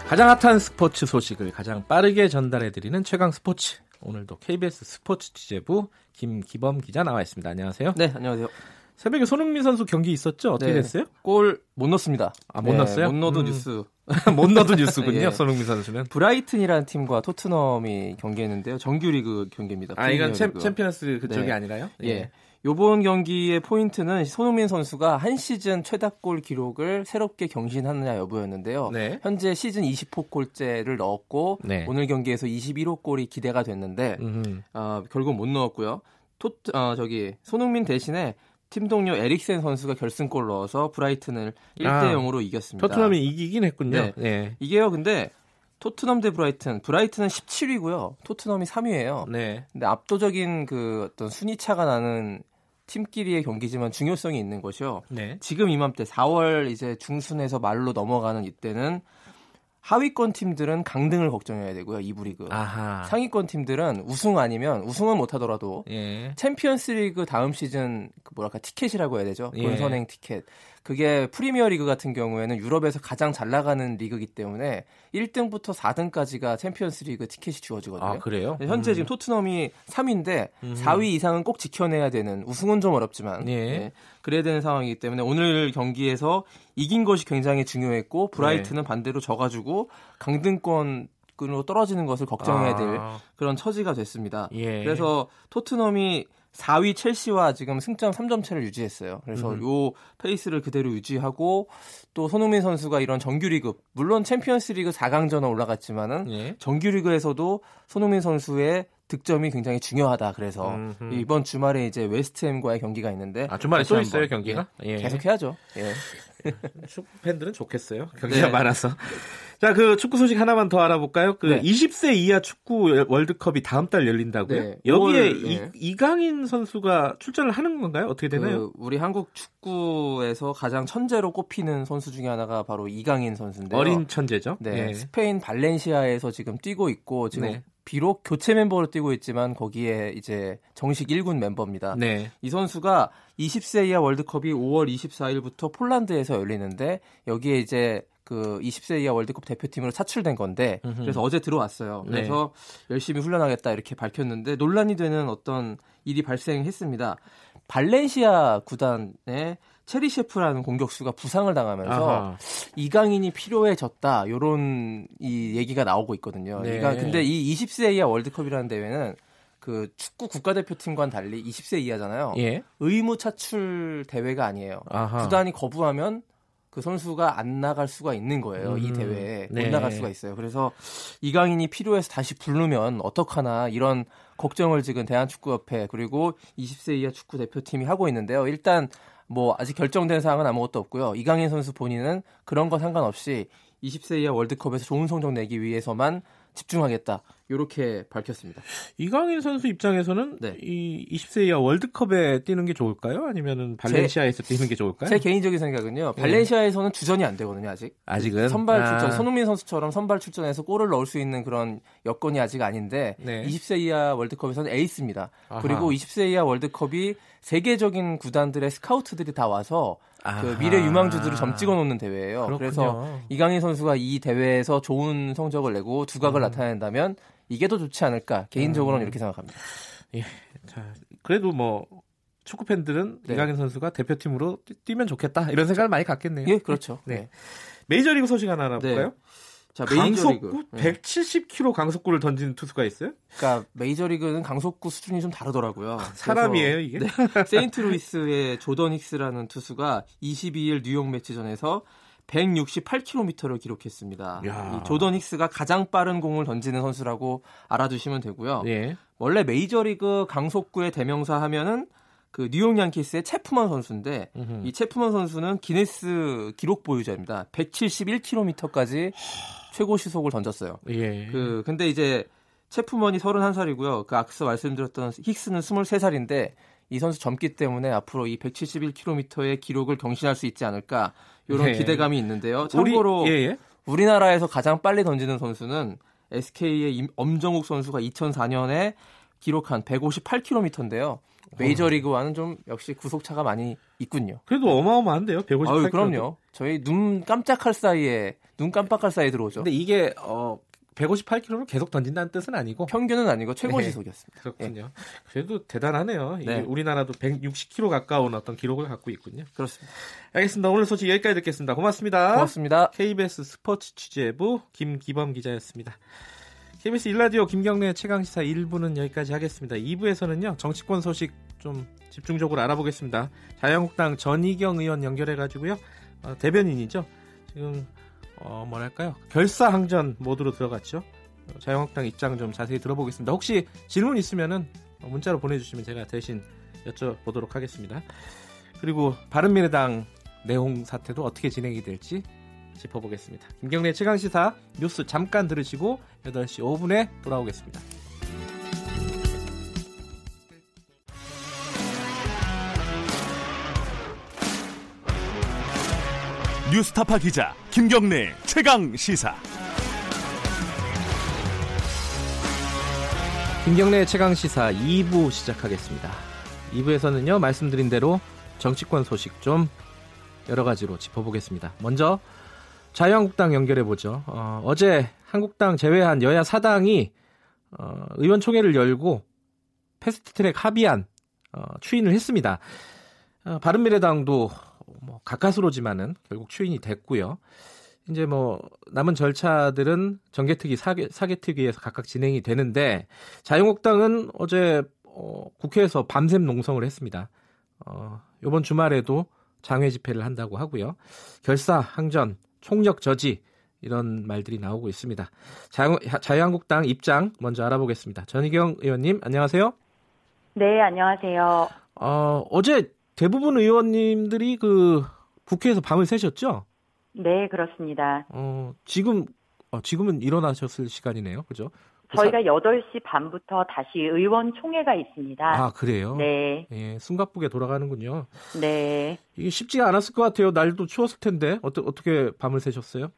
가장 핫한 스포츠 소식을 가장 빠르게 전달해드리는 최강 스포츠. 오늘도 KBS 스포츠 취재부 김기범 기자 나와 있습니다. 안녕하세요.
네, 안녕하세요.
새벽에 손흥민 선수 경기 있었죠? 어떻게
네.
됐어요?
골 못 넣습니다.
아, 못
네,
넣었어요?
못 넣어도
음.
뉴스. [laughs]
못 넣어도 뉴스군요. [laughs]
예.
손흥민 선수는.
브라이튼이라는 팀과 토트넘이 경기했는데요. 정규리그 경기입니다.
아 이건 챔. 챔피언스 그쪽이
네.
아니라요?
예. 요번 경기의 포인트는 손흥민 선수가 한 시즌 최다골 기록을 새롭게 경신하느냐 여부였는데요.
네.
현재 시즌 20호 골째를 넣었고
네.
오늘 경기에서 21호 골이 기대가 됐는데
음.
어, 결국 못 넣었고요. 토, 어, 저기 손흥민 대신에 팀 동료 에릭센 선수가 결승골 넣어서 브라이튼을 1대
아,
0으로 이겼습니다.
토트넘이 이기긴 했군요.
네.
네.
이게요, 근데 토트넘 대 브라이튼, 브라이튼은 17위고요. 토트넘이 3위예요.
네.
근데 압도적인 그 어떤 순위 차가 나는 팀끼리의 경기지만 중요성이 있는 것이요.
네.
지금 이맘때 4월 이제 중순에서 말로 넘어가는 이때는 하위권 팀들은 강등을 걱정해야 되고요. 이부 리그.
아하.
상위권 팀들은 우승 아니면 우승은 못 하더라도
예.
챔피언스 리그 다음 시즌 그 뭐랄까 티켓이라고 해야 되죠.
예.
본선행 티켓. 그게 프리미어 리그 같은 경우에는 유럽에서 가장 잘 나가는 리그이기 때문에 1등부터 4등까지가 챔피언스 리그 티켓이 주어지거든요.
아 그래요?
현재
음.
지금 토트넘이 3위인데
음.
4위 이상은 꼭 지켜내야 되는 우승은 좀 어렵지만
예.
예, 그래야 되는 상황이기 때문에 오늘 경기에서 이긴 것이 굉장히 중요했고 브라이튼은
네.
반대로 져가지고 강등권 으로 떨어지는 것을 걱정해야 될
아,
그런 처지가 됐습니다.
예.
그래서 토트넘이 4위 첼시와 지금 승점 3점 차를 유지했어요. 그래서
음.
요 페이스를 그대로 유지하고 또 손흥민 선수가 이런 정규리그 물론 챔피언스리그 4강전에 올라갔지만은
예.
정규리그에서도 손흥민 선수의 득점이 굉장히 중요하다. 그래서
음흠.
이번 주말에 이제 웨스트햄과의 경기가 있는데
아 주말에 또 있어요 경기가?
예,
예.
계속 해야죠. 예. [laughs]
축구 팬들은 좋겠어요. [laughs] 경기가
네.
많아서. 자, 그 축구 소식 하나만 더 알아볼까요? 그
네.
20세 이하 축구 월드컵이 다음 달 열린다고요?
네.
여기에
5월, 네.
이, 이강인 선수가 출전을 하는 건가요? 어떻게 되나요?
그 우리 한국 축구에서 가장 천재로 꼽히는 선수 중에 하나가 바로 이강인 선수인데요.
어린 천재죠.
네,
예.
스페인 발렌시아에서 지금 뛰고 있고 지금
네.
비록 교체 멤버로 뛰고 있지만 거기에 이제 정식 1군 멤버입니다.
네.
이 선수가 20세 이하 월드컵이 5월 24일부터 폴란드에서 열리는데 여기에 이제 그 20세 이하 월드컵 대표팀으로 차출된 건데
음흠.
그래서 어제 들어왔어요.
네.
그래서 열심히 훈련하겠다 이렇게 밝혔는데 논란이 되는 어떤 일이 발생했습니다. 발렌시아 구단의 체리 셰프라는 공격수가 부상을 당하면서
아하.
이강인이 필요해졌다 요런 이 얘기가 나오고 있거든요.
네.
이강 근데 이 20세 이하 월드컵이라는 대회는 그 축구 국가대표팀과는 달리 20세 이하잖아요.
예.
의무 차출 대회가 아니에요.
아하.
구단이 거부하면 그 선수가 안 나갈 수가 있는 거예요. 이
음,
대회에
네.
못 나갈 수가 있어요. 그래서 이강인이 필요해서 다시 부르면 어떡하나 이런 걱정을 지금 대한축구협회 그리고 20세 이하 축구 대표팀이 하고 있는데요. 일단 뭐 아직 결정된 사항은 아무것도 없고요. 이강인 선수 본인은 그런 거 상관없이 20세 이하 월드컵에서 좋은 성적 내기 위해서만 집중하겠다. 이렇게 밝혔습니다.
이강인 선수 입장에서는
네.
이 20세 이하 월드컵에 뛰는 게 좋을까요? 아니면은 발렌시아에서 뛰는 게 좋을까요?
제 개인적인 생각은요. 발렌시아에서는 주전이 안 되거든요, 아직.
아직은
선발
아.
출전, 손흥민 선수처럼 선발 출전해서 골을 넣을 수 있는 그런 여건이 아직 아닌데
네.
20세 이하 월드컵에서는 에이스입니다.
아하.
그리고 20세 이하 월드컵이 세계적인 구단들의 스카우트들이 다 와서 그. 미래 유망주들을 점 찍어 놓는 대회예요.
그렇군요.
그래서 이강인 선수가 이 대회에서 좋은 성적을 내고 두각을
음.
나타낸다면 이게 더 좋지 않을까 개인적으로는 이렇게 생각합니다.
자, 그래도 뭐 축구 팬들은
네.
이강인 선수가 대표팀으로 뛰- 뛰면 좋겠다 이런 생각을 많이 갖겠네요.
예, 그렇죠.
네.
네.
메이저리그 소식 하나 알아볼까요?
자,
강속구
메이저리그. 네.
170km 강속구를 던지는 투수가 있어요?
그러니까 메이저리그는 강속구 수준이 좀 다르더라고요. [laughs]
사람이에요 이게?
네. 세인트루이스의 조던 힉스라는 투수가 22일 뉴욕 매치 전에서 168km를 기록했습니다.
야.
이 조던 힉스가 가장 빠른 공을 던지는 선수라고 알아두시면 되고요.
예.
원래 메이저리그 강속구의 대명사 하면은 그 뉴욕 양키스의 체프먼 선수인데
음흠.
이 체프먼 선수는 기네스 기록 보유자입니다. 171km까지 최고 시속을 던졌어요.
예.
그 근데 이제 체프먼이 31살이고요. 그 앞서 말씀드렸던 힉스는 23살인데 이 선수 젊기 때문에 앞으로 이 171km의 기록을 경신할 수 있지 않을까 이런
예.
기대감이 있는데요. 참고로
우리, 예, 예.
우리나라에서 가장 빨리 던지는 선수는 SK의 임- 엄정욱 선수가 2004년에 기록한 158km인데요. 메이저리그와는 좀 역시 구속차가 많이 있군요.
그래도 어마어마한데요. 158km.
아유, 그럼요. 저희 눈 깜짝할 사이에 눈 깜빡할 사이에 들어오죠.
근데 이게 어 158km로 계속 던진다는 뜻은 아니고
평균은 아니고 최고
네.
시속이었습니다.
그렇군요. 그래도 대단하네요.
네.
우리나라도 160km 가까운 어떤 기록을 갖고 있군요.
그렇습니다.
알겠습니다. 오늘 소식 여기까지 듣겠습니다. 고맙습니다.
고맙습니다.
KBS 스포츠 취재부 김기범 기자였습니다. KBS 일라디오 김경래 최강시사 1부는 여기까지 하겠습니다. 2부에서는요 정치권 소식 좀 집중적으로 알아보겠습니다. 자유한국당 전희경 의원 연결해가지고요 어, 대변인이죠. 지금 어, 뭐랄까요 결사항전 모드로 들어갔죠. 어, 자유한국당 입장 좀 자세히 들어보겠습니다. 혹시 질문 있으면은 어, 문자로 보내주시면 제가 대신 여쭤보도록 하겠습니다. 그리고 바른미래당 내홍 사태도 어떻게 진행이 될지 짚어보겠습니다. 김경래 최강 시사 뉴스 잠깐 들으시고 8시 5분에 돌아오겠습니다.
뉴스타파 기자 김경래 최강 시사.
김경래 최강 시사 2부 시작하겠습니다. 2부에서는요 말씀드린 대로 정치권 소식 좀 여러 가지로 짚어보겠습니다. 먼저 자유한국당 연결해 보죠. 어, 어제 한국당 제외한 여야 사당이 어, 의원총회를 열고 패스트트랙 합의안 어, 추인을 했습니다. 어, 바른미래당도 뭐 가까스로지만은 결국 추인이 됐고요. 이제 뭐 남은 절차들은 정개특위, 사개, 사개특위에서 각각 진행이 되는데 자유한국당은 어제 어, 국회에서 밤샘 농성을 했습니다. 어, 이번 주말에도 장외 집회를 한다고 하고요. 결사, 항전, 총력 저지 이런 말들이 나오고 있습니다. 자유, 자유한국당 입장 먼저 알아보겠습니다. 전희경 의원님 안녕하세요.
네, 안녕하세요.
어, 어제 대부분 의원님들이 그 국회에서 밤을 새셨죠?
네, 그렇습니다.
어, 지금 어, 지금은 일어나셨을 시간이네요. 그죠?
저희가 8시 반부터 다시 의원 총회가 있습니다.
아, 그래요?
네,
예, 숨가쁘게 돌아가는군요.
네.
이게 쉽지가 않았을 것 같아요. 날도 추웠을 텐데. 어떠, 어떻게 밤을 새셨어요?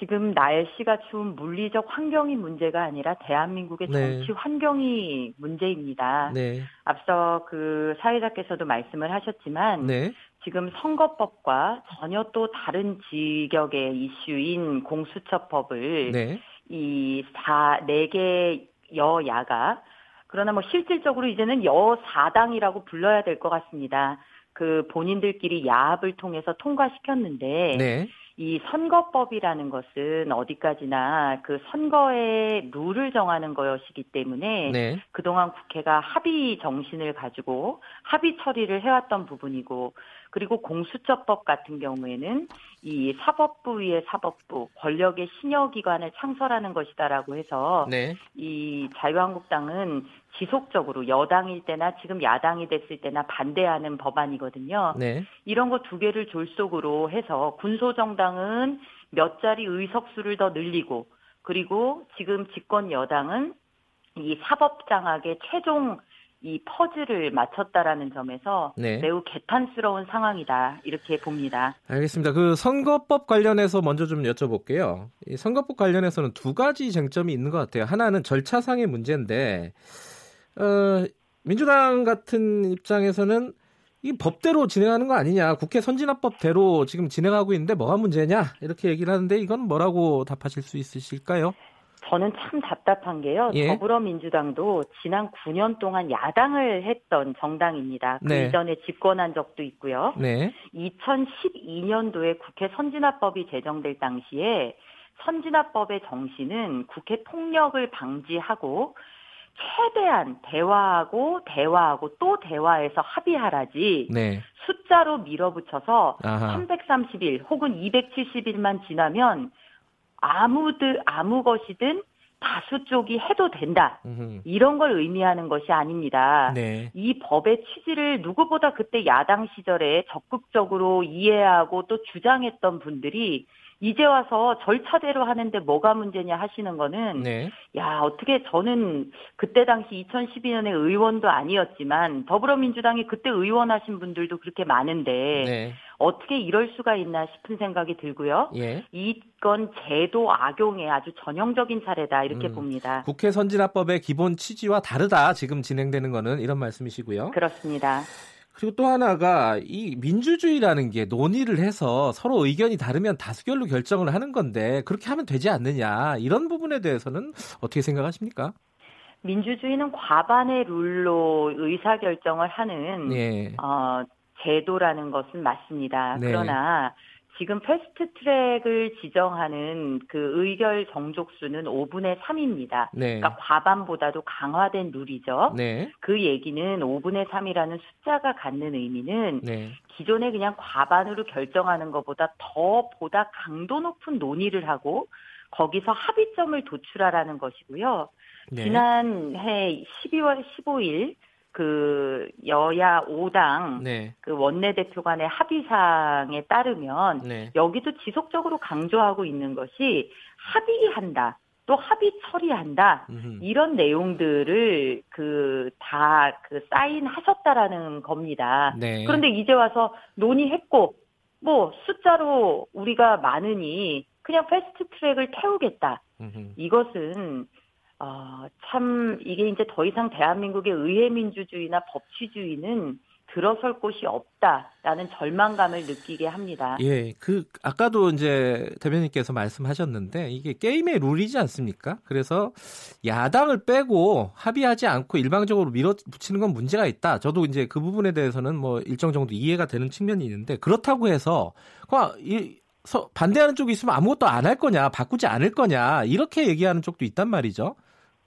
지금 날씨가 추운 물리적 환경이 문제가 아니라 대한민국의
네.
정치 환경이 문제입니다.
네.
앞서 그 사회자께서도 말씀을 하셨지만
네.
지금 선거법과 전혀 또 다른 지격의 이슈인 공수처법을
네.
이 사, 네 개 여야가 그러나 뭐 실질적으로 이제는 여사당이라고 불러야 될 것 같습니다. 그 본인들끼리 야합을 통해서 통과시켰는데
네.
이 선거법이라는 것은 어디까지나 그 선거의 룰을 정하는 것이기 때문에
네.
그동안 국회가 합의 정신을 가지고 합의 처리를 해왔던 부분이고 그리고 공수처법 같은 경우에는 이 사법부 위의 사법부 권력의 신여기관을 창설하는 것이다라고 해서
네.
이 자유한국당은 지속적으로 여당일 때나 지금 야당이 됐을 때나 반대하는 법안이거든요.
네.
이런 거 두 개를 졸속으로 해서 군소정당은 몇 자리 의석수를 더 늘리고 그리고 지금 집권 여당은 이 사법 장악의 최종 이 퍼즐을 맞췄다라는 점에서
네.
매우 개탄스러운 상황이다 이렇게 봅니다.
알겠습니다. 그 선거법 관련해서 먼저 좀 여쭤볼게요. 이 선거법 관련해서는 두 가지 쟁점이 있는 것 같아요. 하나는 절차상의 문제인데, 어, 민주당 같은 입장에서는 이 법대로 진행하는 거 아니냐, 국회 선진화법대로 지금 진행하고 있는데 뭐가 문제냐 이렇게 얘기를 하는데 이건 뭐라고 답하실 수 있으실까요?
저는 참 답답한 게요.
예.
더불어민주당도 지난 9년 동안 야당을 했던 정당입니다. 그
네.
이전에 집권한 적도 있고요.
네,
2012년도에 국회 선진화법이 제정될 당시에 선진화법의 정신은 국회 폭력을 방지하고 최대한 대화하고 대화하고 또 대화해서 합의하라지
네,
숫자로 밀어붙여서
아하.
331 혹은 270일만 지나면 아무드 아무 것이든 다수 쪽이 해도 된다.
음흠.
이런 걸 의미하는 것이 아닙니다.
네,
이 법의 취지를 누구보다 그때 야당 시절에 적극적으로 이해하고 또 주장했던 분들이 이제 와서 절차대로 하는데 뭐가 문제냐 하시는 거는
네,
야 어떻게 저는 그때 당시 2012년에 의원도 아니었지만 더불어민주당이 그때 의원하신 분들도 그렇게 많은데
네,
어떻게 이럴 수가 있나 싶은 생각이 들고요.
예.
이건 제도 악용의 아주 전형적인 사례다 이렇게
음.
봅니다.
국회 선진화법의 기본 취지와 다르다. 지금 진행되는 거는 이런 말씀이시고요.
그렇습니다.
그리고 또 하나가 이 민주주의라는 게 논의를 해서 서로 의견이 다르면 다수결로 결정을 하는 건데 그렇게 하면 되지 않느냐 이런 부분에 대해서는 어떻게 생각하십니까?
민주주의는 과반의 룰로 의사 결정을 하는
예.
어, 제도라는 것은 맞습니다.
네.
그러나 지금 패스트 트랙을 지정하는 그 의결 정족수는 5분의 3입니다.
네.
그러니까 과반보다도 강화된 룰이죠.
네.
그 얘기는 5분의 3이라는 숫자가 갖는 의미는
네.
기존에 그냥 과반으로 결정하는 것보다 더 보다 강도 높은 논의를 하고 거기서 합의점을 도출하라는 것이고요.
네.
지난해 12월 15일 그 여야 5당
네.
그 원내대표 간의 합의사항에 따르면
네.
여기도 지속적으로 강조하고 있는 것이 합의한다. 또 합의 처리한다.
음흠.
이런 내용들을 그 다그 사인하셨다라는 겁니다.
네.
그런데 이제 와서 논의했고 뭐 숫자로 우리가 많으니 그냥 패스트 트랙을 태우겠다.
음흠.
이것은 어, 참 이게 이제 더 이상 대한민국의 의회 민주주의나 법치주의는 들어설 곳이 없다라는 절망감을 느끼게 합니다.
예, 그 아까도 이제 대변인께서 말씀하셨는데 이게 게임의 룰이지 않습니까? 그래서 야당을 빼고 합의하지 않고 일방적으로 밀어붙이는 건 문제가 있다. 저도 이제 그 부분에 대해서는 뭐 일정 정도 이해가 되는 측면이 있는데 그렇다고 해서 이 서- 반대하는 쪽이 있으면 아무것도 안 할 거냐, 바꾸지 않을 거냐 이렇게 얘기하는 쪽도 있단 말이죠.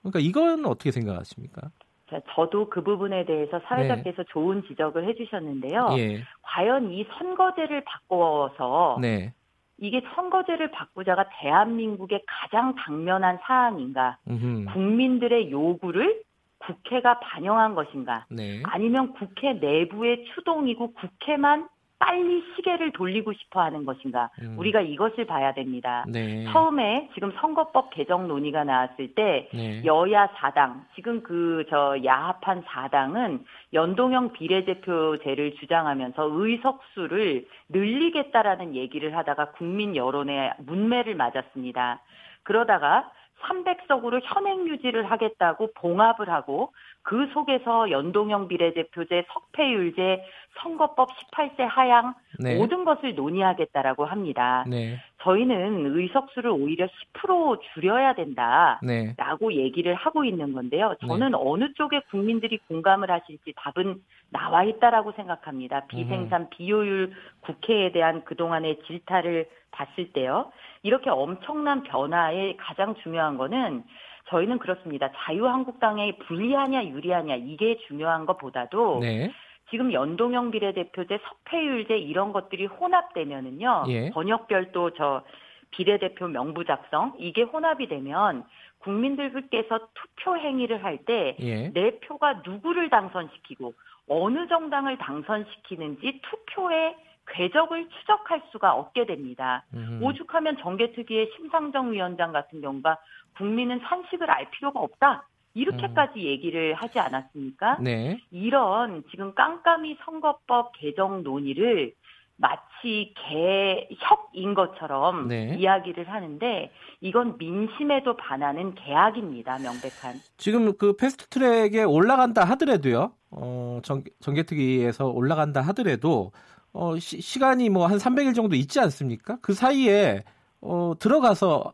그러니까 이건 어떻게 생각하십니까?
자, 저도 그 부분에 대해서 사회자께서 좋은 지적을 해주셨는데요.
네. 예,
과연 이 선거제를 바꿔서
네,
이게 선거제를 바꾸자가 대한민국의 가장 당면한 사항인가?
음흠.
국민들의 요구를 국회가 반영한 것인가?
네,
아니면 국회 내부의 추동이고 국회만 빨리 시계를 돌리고 싶어 하는 것인가?
음.
우리가 이것을 봐야 됩니다.
네,
처음에 지금 선거법 개정 논의가 나왔을 때
네,
여야 4당, 지금 그 저 야합한 4당은 연동형 비례대표제를 주장하면서 의석수를 늘리겠다라는 얘기를 하다가 국민 여론에 문매를 맞았습니다. 그러다가 300석으로 현행 유지를 하겠다고 봉합을 하고 그 속에서 연동형 비례대표제, 석패율제, 선거법 18세 하향
네,
모든 것을 논의하겠다라고 합니다.
네,
저희는 의석수를 오히려 10% 줄여야 된다.
네,
라고 얘기를 하고 있는 건데요. 저는 어느 쪽에 국민들이 공감을 하실지 답은 나와 있다라고 생각합니다. 비생산 비효율 국회에 대한 그동안의 질타를 봤을 때요. 이렇게 엄청난 변화에 가장 중요한 거는 저희는 그렇습니다. 자유한국당에 불리하냐 유리하냐 이게 중요한 것보다도
네,
지금 연동형 비례대표제, 석패율제 이런 것들이 혼합되면은요.
예.
번역별도 저 비례대표 명부 작성 이게 혼합이 되면 국민들께서 투표 행위를 할 때내
예,
표가 누구를 당선시키고 어느 정당을 당선시키는지 투표의 궤적을 추적할 수가 없게 됩니다.
음흠.
오죽하면 정개특위의 심상정 위원장 같은 경우가 국민은 상식을 알 필요가 없다. 이렇게까지 얘기를 하지 않았습니까?
네,
이런 지금 깜깜이 선거법 개정 논의를 마치 개혁인 것처럼
네.
이야기를 하는데 이건 민심에도 반하는 계약입니다. 명백한.
지금 그 패스트트랙에 올라간다 하더라도요. 어, 정, 정개특위에서 올라간다 하더라도 어, 시, 간이 뭐 한 300일 정도 있지 않습니까? 그 사이에 어, 들어가서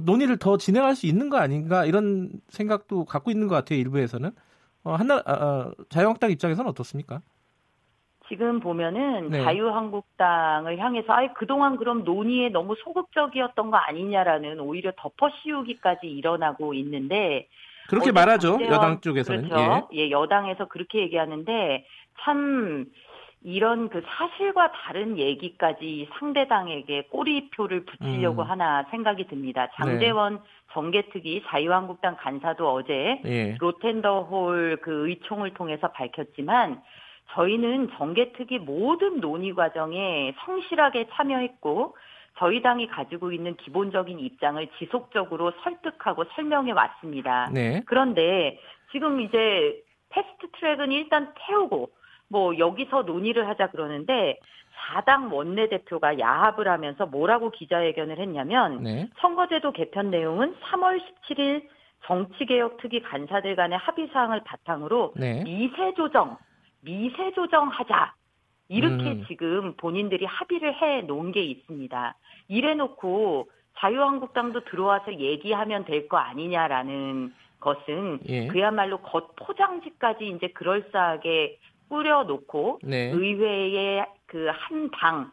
논의를 더 진행할 수 있는 거 아닌가 이런 생각도 갖고 있는 것 같아요. 일부에서는 어, 한나 아, 아, 자유한국당 입장에서는 어떻습니까?
지금 보면은
네.
자유한국당을 향해서 아예 그동안 그럼 논의에 너무 소극적이었던 거 아니냐라는 오히려 덮어씌우기까지 일어나고 있는데
그렇게 말하죠. 여당 쪽에서는.
그렇죠. 예. 여당에서 그렇게 얘기하는데 참 이런 그 사실과 다른 얘기까지 상대당에게 꼬리표를 붙이려고
음.
하나 생각이 듭니다. 장대원 정개특위 자유한국당 간사도 어제
예. 예.
로텐더홀 그 의총을 통해서 밝혔지만 저희는 정개특위 모든 논의 과정에 성실하게 참여했고 저희 당이 가지고 있는 기본적인 입장을 지속적으로 설득하고 설명해 왔습니다.
네.
그런데 지금 이제 패스트 트랙은 일단 태우고 뭐 여기서 논의를 하자 그러는데 4당 원내대표가 야합을 하면서 뭐라고 기자회견을 했냐면
네.
선거제도 개편 내용은 3월 17일 정치개혁 특위 간사들 간의 합의 사항을 바탕으로
네.
미세 조정, 미세 조정하자. 이렇게
음.
지금 본인들이 합의를 해 놓은 게 있습니다. 이래 놓고 자유한국당도 들어와서 얘기하면 될 거 아니냐라는 것은
예.
그야말로 겉포장지까지 이제 그럴싸하게 뿌려놓고
네.
의회의 그 한 당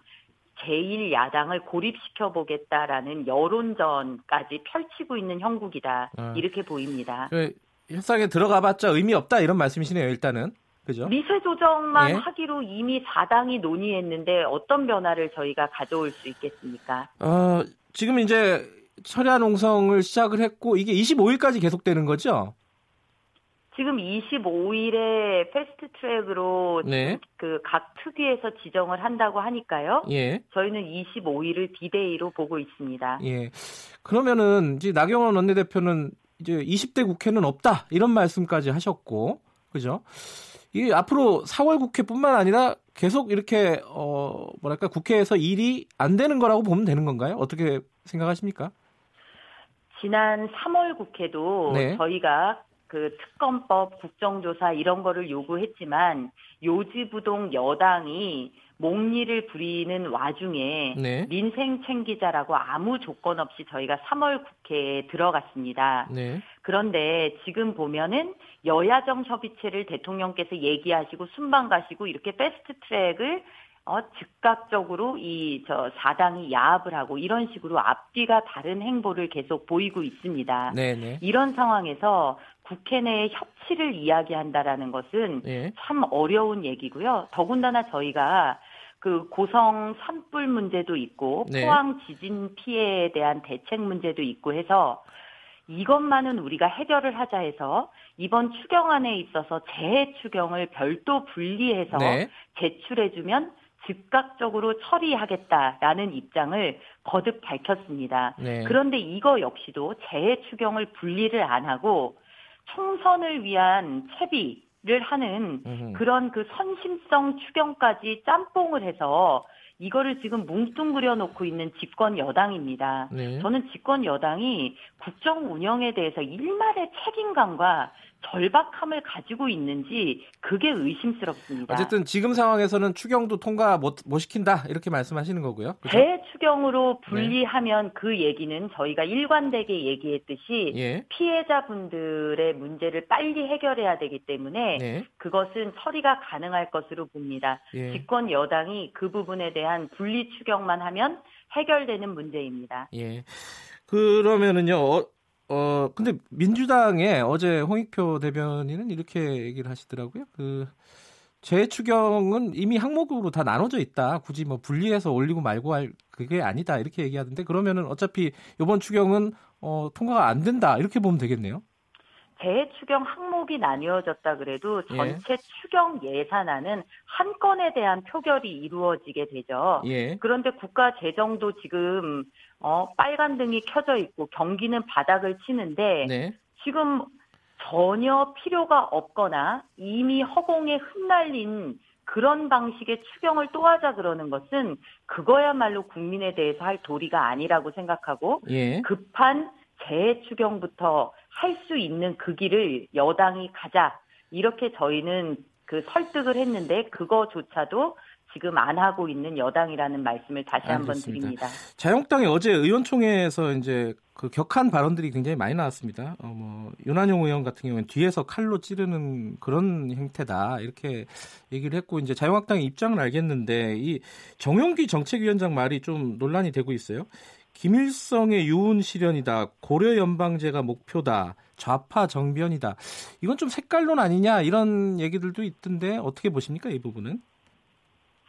제1 야당을 고립시켜 보겠다라는 여론전까지 펼치고 있는 형국이다
아.
이렇게 보입니다.
그 협상에 들어가봤자 의미 없다 이런 말씀이시네요. 일단은 그죠?
미세 조정만
예.
하기로 이미 4당이 논의했는데 어떤 변화를 저희가 가져올 수 있겠습니까?
어, 지금 이제 철야 농성을 시작을 했고 이게 25일까지 계속되는 거죠?
지금 25일에 패스트 트랙으로
네.
그각 특위에서 지정을 한다고 하니까요.
예.
저희는 25일을 디데이로 보고 있습니다.
예. 그러면은 이제 나경원 원내대표는 이제 20대 국회는 없다 이런 말씀까지 하셨고 그죠? 이 앞으로 4월 국회뿐만 아니라 계속 이렇게 어 뭐랄까 국회에서 일이 안 되는 거라고 보면 되는 건가요? 어떻게 생각하십니까?
지난 3월 국회도
네.
저희가 그 특검법, 국정조사 이런 거를 요구했지만 요지부동 여당이 목리를 부리는 와중에
네.
민생 챙기자라고 아무 조건 없이 저희가 3월 국회에 들어갔습니다.
네.
그런데 지금 보면은 여야정 협의체를 대통령께서 얘기하시고 순방 가시고 이렇게 패스트 트랙을 어, 즉각적으로 이 저 사당이 야합을 하고 이런 식으로 앞뒤가 다른 행보를 계속 보이고 있습니다.
네, 네.
이런 상황에서 국회 내에 협치를 이야기한다라는 것은
예.
참 어려운 얘기고요. 더군다나 저희가 그 고성 산불 문제도 있고
네.
포항 지진 피해에 대한 대책 문제도 있고 해서 이것만은 우리가 해결을 하자 해서 이번 추경안에 있어서 재해 추경을 별도 분리해서
네.
제출해주면 즉각적으로 처리하겠다라는 입장을 거듭 밝혔습니다.
네.
그런데 이거 역시도 재해 추경을 분리를 안 하고 총선을 위한 채비를 하는
음흠.
그런 그 선심성 추경까지 짬뽕을 해서 이거를 지금 뭉뚱그려 놓고 있는 집권 여당입니다.
네.
저는 집권 여당이 국정 운영에 대해서 일말의 책임감과 절박함을 가지고 있는지 그게 의심스럽습니다.
어쨌든 지금 상황에서는 추경도 통과 못, 못 시킨다 이렇게 말씀하시는 거고요. 그죠?
재추경으로 분리하면 그 얘기는 저희가 일관되게 얘기했듯이
예.
피해자분들의 문제를 빨리 해결해야 되기 때문에
네.
그것은 처리가 가능할 것으로 봅니다.
예.
집권 여당이 그 부분에 대한 분리 추경만 하면 해결되는 문제입니다.
예. 그러면은요. 어, 어 근데 민주당에 어제 홍익표 대변인은 이렇게 얘기를 하시더라고요. 그 재추경은 이미 항목으로 다 나눠져 있다. 굳이 뭐 분리해서 올리고 말고 할 그게 아니다. 이렇게 얘기하던데 그러면은 어차피 이번 추경은 어 통과가 안 된다. 이렇게 보면 되겠네요.
재추경 항목이 나뉘어졌다 그래도
예.
전체 추경 예산안은 한 건에 대한 표결이 이루어지게 되죠.
예.
그런데 국가 재정도 지금 어, 빨간 등이 켜져 있고 경기는 바닥을 치는데
네.
지금 전혀 필요가 없거나 이미 허공에 흩날린 그런 방식의 추경을 또 하자 그러는 것은 그거야말로 국민에 대해서 할 도리가 아니라고 생각하고
예.
급한 재추경부터 할 수 있는 그 길을 여당이 가자 이렇게 저희는 그 설득을 했는데 그거조차도 지금 안 하고 있는 여당이라는 말씀을 다시 한번. 드립니다.
자유한국당이 어제 의원총회에서 이제 그 격한 발언들이 굉장히 많이 나왔습니다. 어, 뭐 윤한용 의원 같은 경우는 뒤에서 칼로 찌르는 그런 형태다 이렇게 얘기를 했고 이제 자유한국당의 입장을 알겠는데 이 정용기 정책위원장 말이 좀 논란이 되고 있어요. 김일성의 유운 실현이다. 고려 연방제가 목표다. 좌파 정변이다. 이건 좀 색깔론 아니냐 이런 얘기들도 있던데 어떻게 보십니까 이 부분은?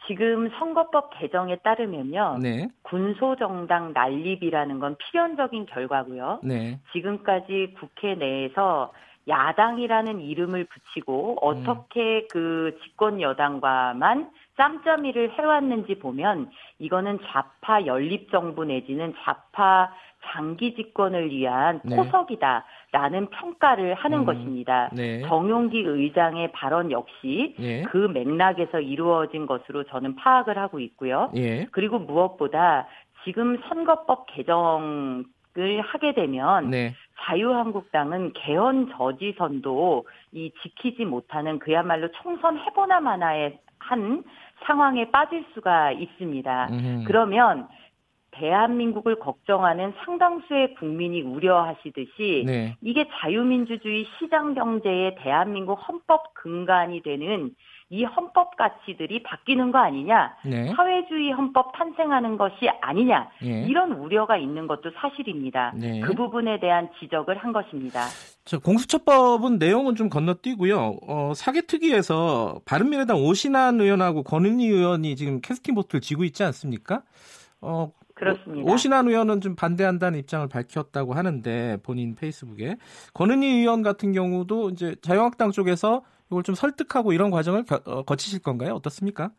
지금 선거법 개정에 따르면요.
네,
군소정당 난립이라는 건 필연적인 결과고요.
네,
지금까지 국회 내에서 야당이라는 이름을 붙이고 어떻게 그 집권 여당과만 짬짬이를 해왔는지 보면 이거는 좌파 연립 정부 내지는 좌파 장기 집권을 위한
네.
포석이다라는 평가를 하는
음,
것입니다.
네.
정용기 의장의 발언 역시
예.
그 맥락에서 이루어진 것으로 저는 파악을 하고 있고요.
예.
그리고 무엇보다 지금 선거법 개정 을 하게 되면
네.
자유한국당은 개헌 저지선도 이 지키지 못하는 그야말로 총선 해보나 마나의 한 상황에 빠질 수가 있습니다.
음.
그러면 대한민국을 걱정하는 상당수의 국민이 우려하시듯이
네.
이게 자유민주주의 시장 경제의 대한민국 헌법 근간이 되는 이 헌법 가치들이 바뀌는 거 아니냐?
네.
사회주의 헌법 탄생하는 것이 아니냐?
예.
이런 우려가 있는 것도 사실입니다.
네.
그 부분에 대한 지적을 한 것입니다.
저 공수처법은 내용은 좀 건너뛰고요. 어, 사개특위에서 바른미래당 오신환 의원하고 권은희 의원이 지금 캐스팅 보트를 쥐고 있지 않습니까? 어,
그렇습니다.
오신환 의원은 좀 반대한다는 입장을 밝혔다고 하는데 본인 페이스북에 권은희 의원 같은 경우도 이제 자유한국당 쪽에서 이걸 좀 설득하고 이런 과정을 겨- 어, 거치실 건가요? 어떻습니까?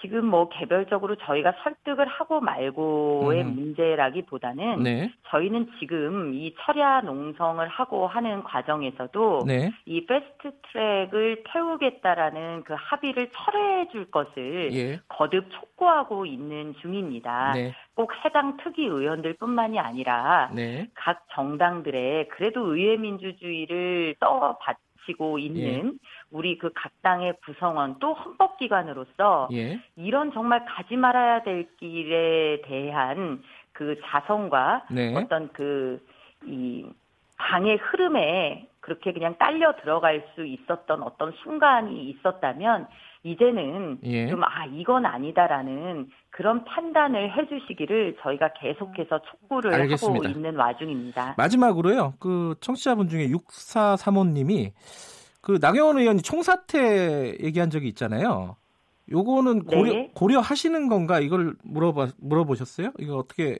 지금 뭐 개별적으로 저희가 설득을 하고 말고의
음.
문제라기보다는
네,
저희는 지금 이 철야 농성을 하고 하는 과정에서도
네,
이 패스트 트랙을 태우겠다라는 그 합의를 철회해 줄 것을
예,
거듭 촉구하고 있는 중입니다.
네,
꼭 해당 특위 의원들뿐만이 아니라
네,
각 정당들의 그래도 의회 민주주의를 떠받 치고 있는
예.
우리 그 각 당의 구성원 또 헌법기관으로서
예,
이런 정말 가지 말아야 될 길에 대한 그 자성과
네,
어떤 그이 강의 흐름에 그렇게 그냥 딸려 들어갈 수 있었던 어떤 순간이 있었다면 이제는
예.
좀 아 이건 아니다라는 그런 판단을 해주시기를 저희가 계속해서 촉구를
알겠습니다.
하고 있는 와중입니다.
마지막으로요. 그 청취자분 중에 6435님이 그 나경원 의원이 총사퇴 얘기한 적이 있잖아요. 요거는 고려
네.
고려하시는 건가 이걸 물어봐 물어보셨어요? 이거 어떻게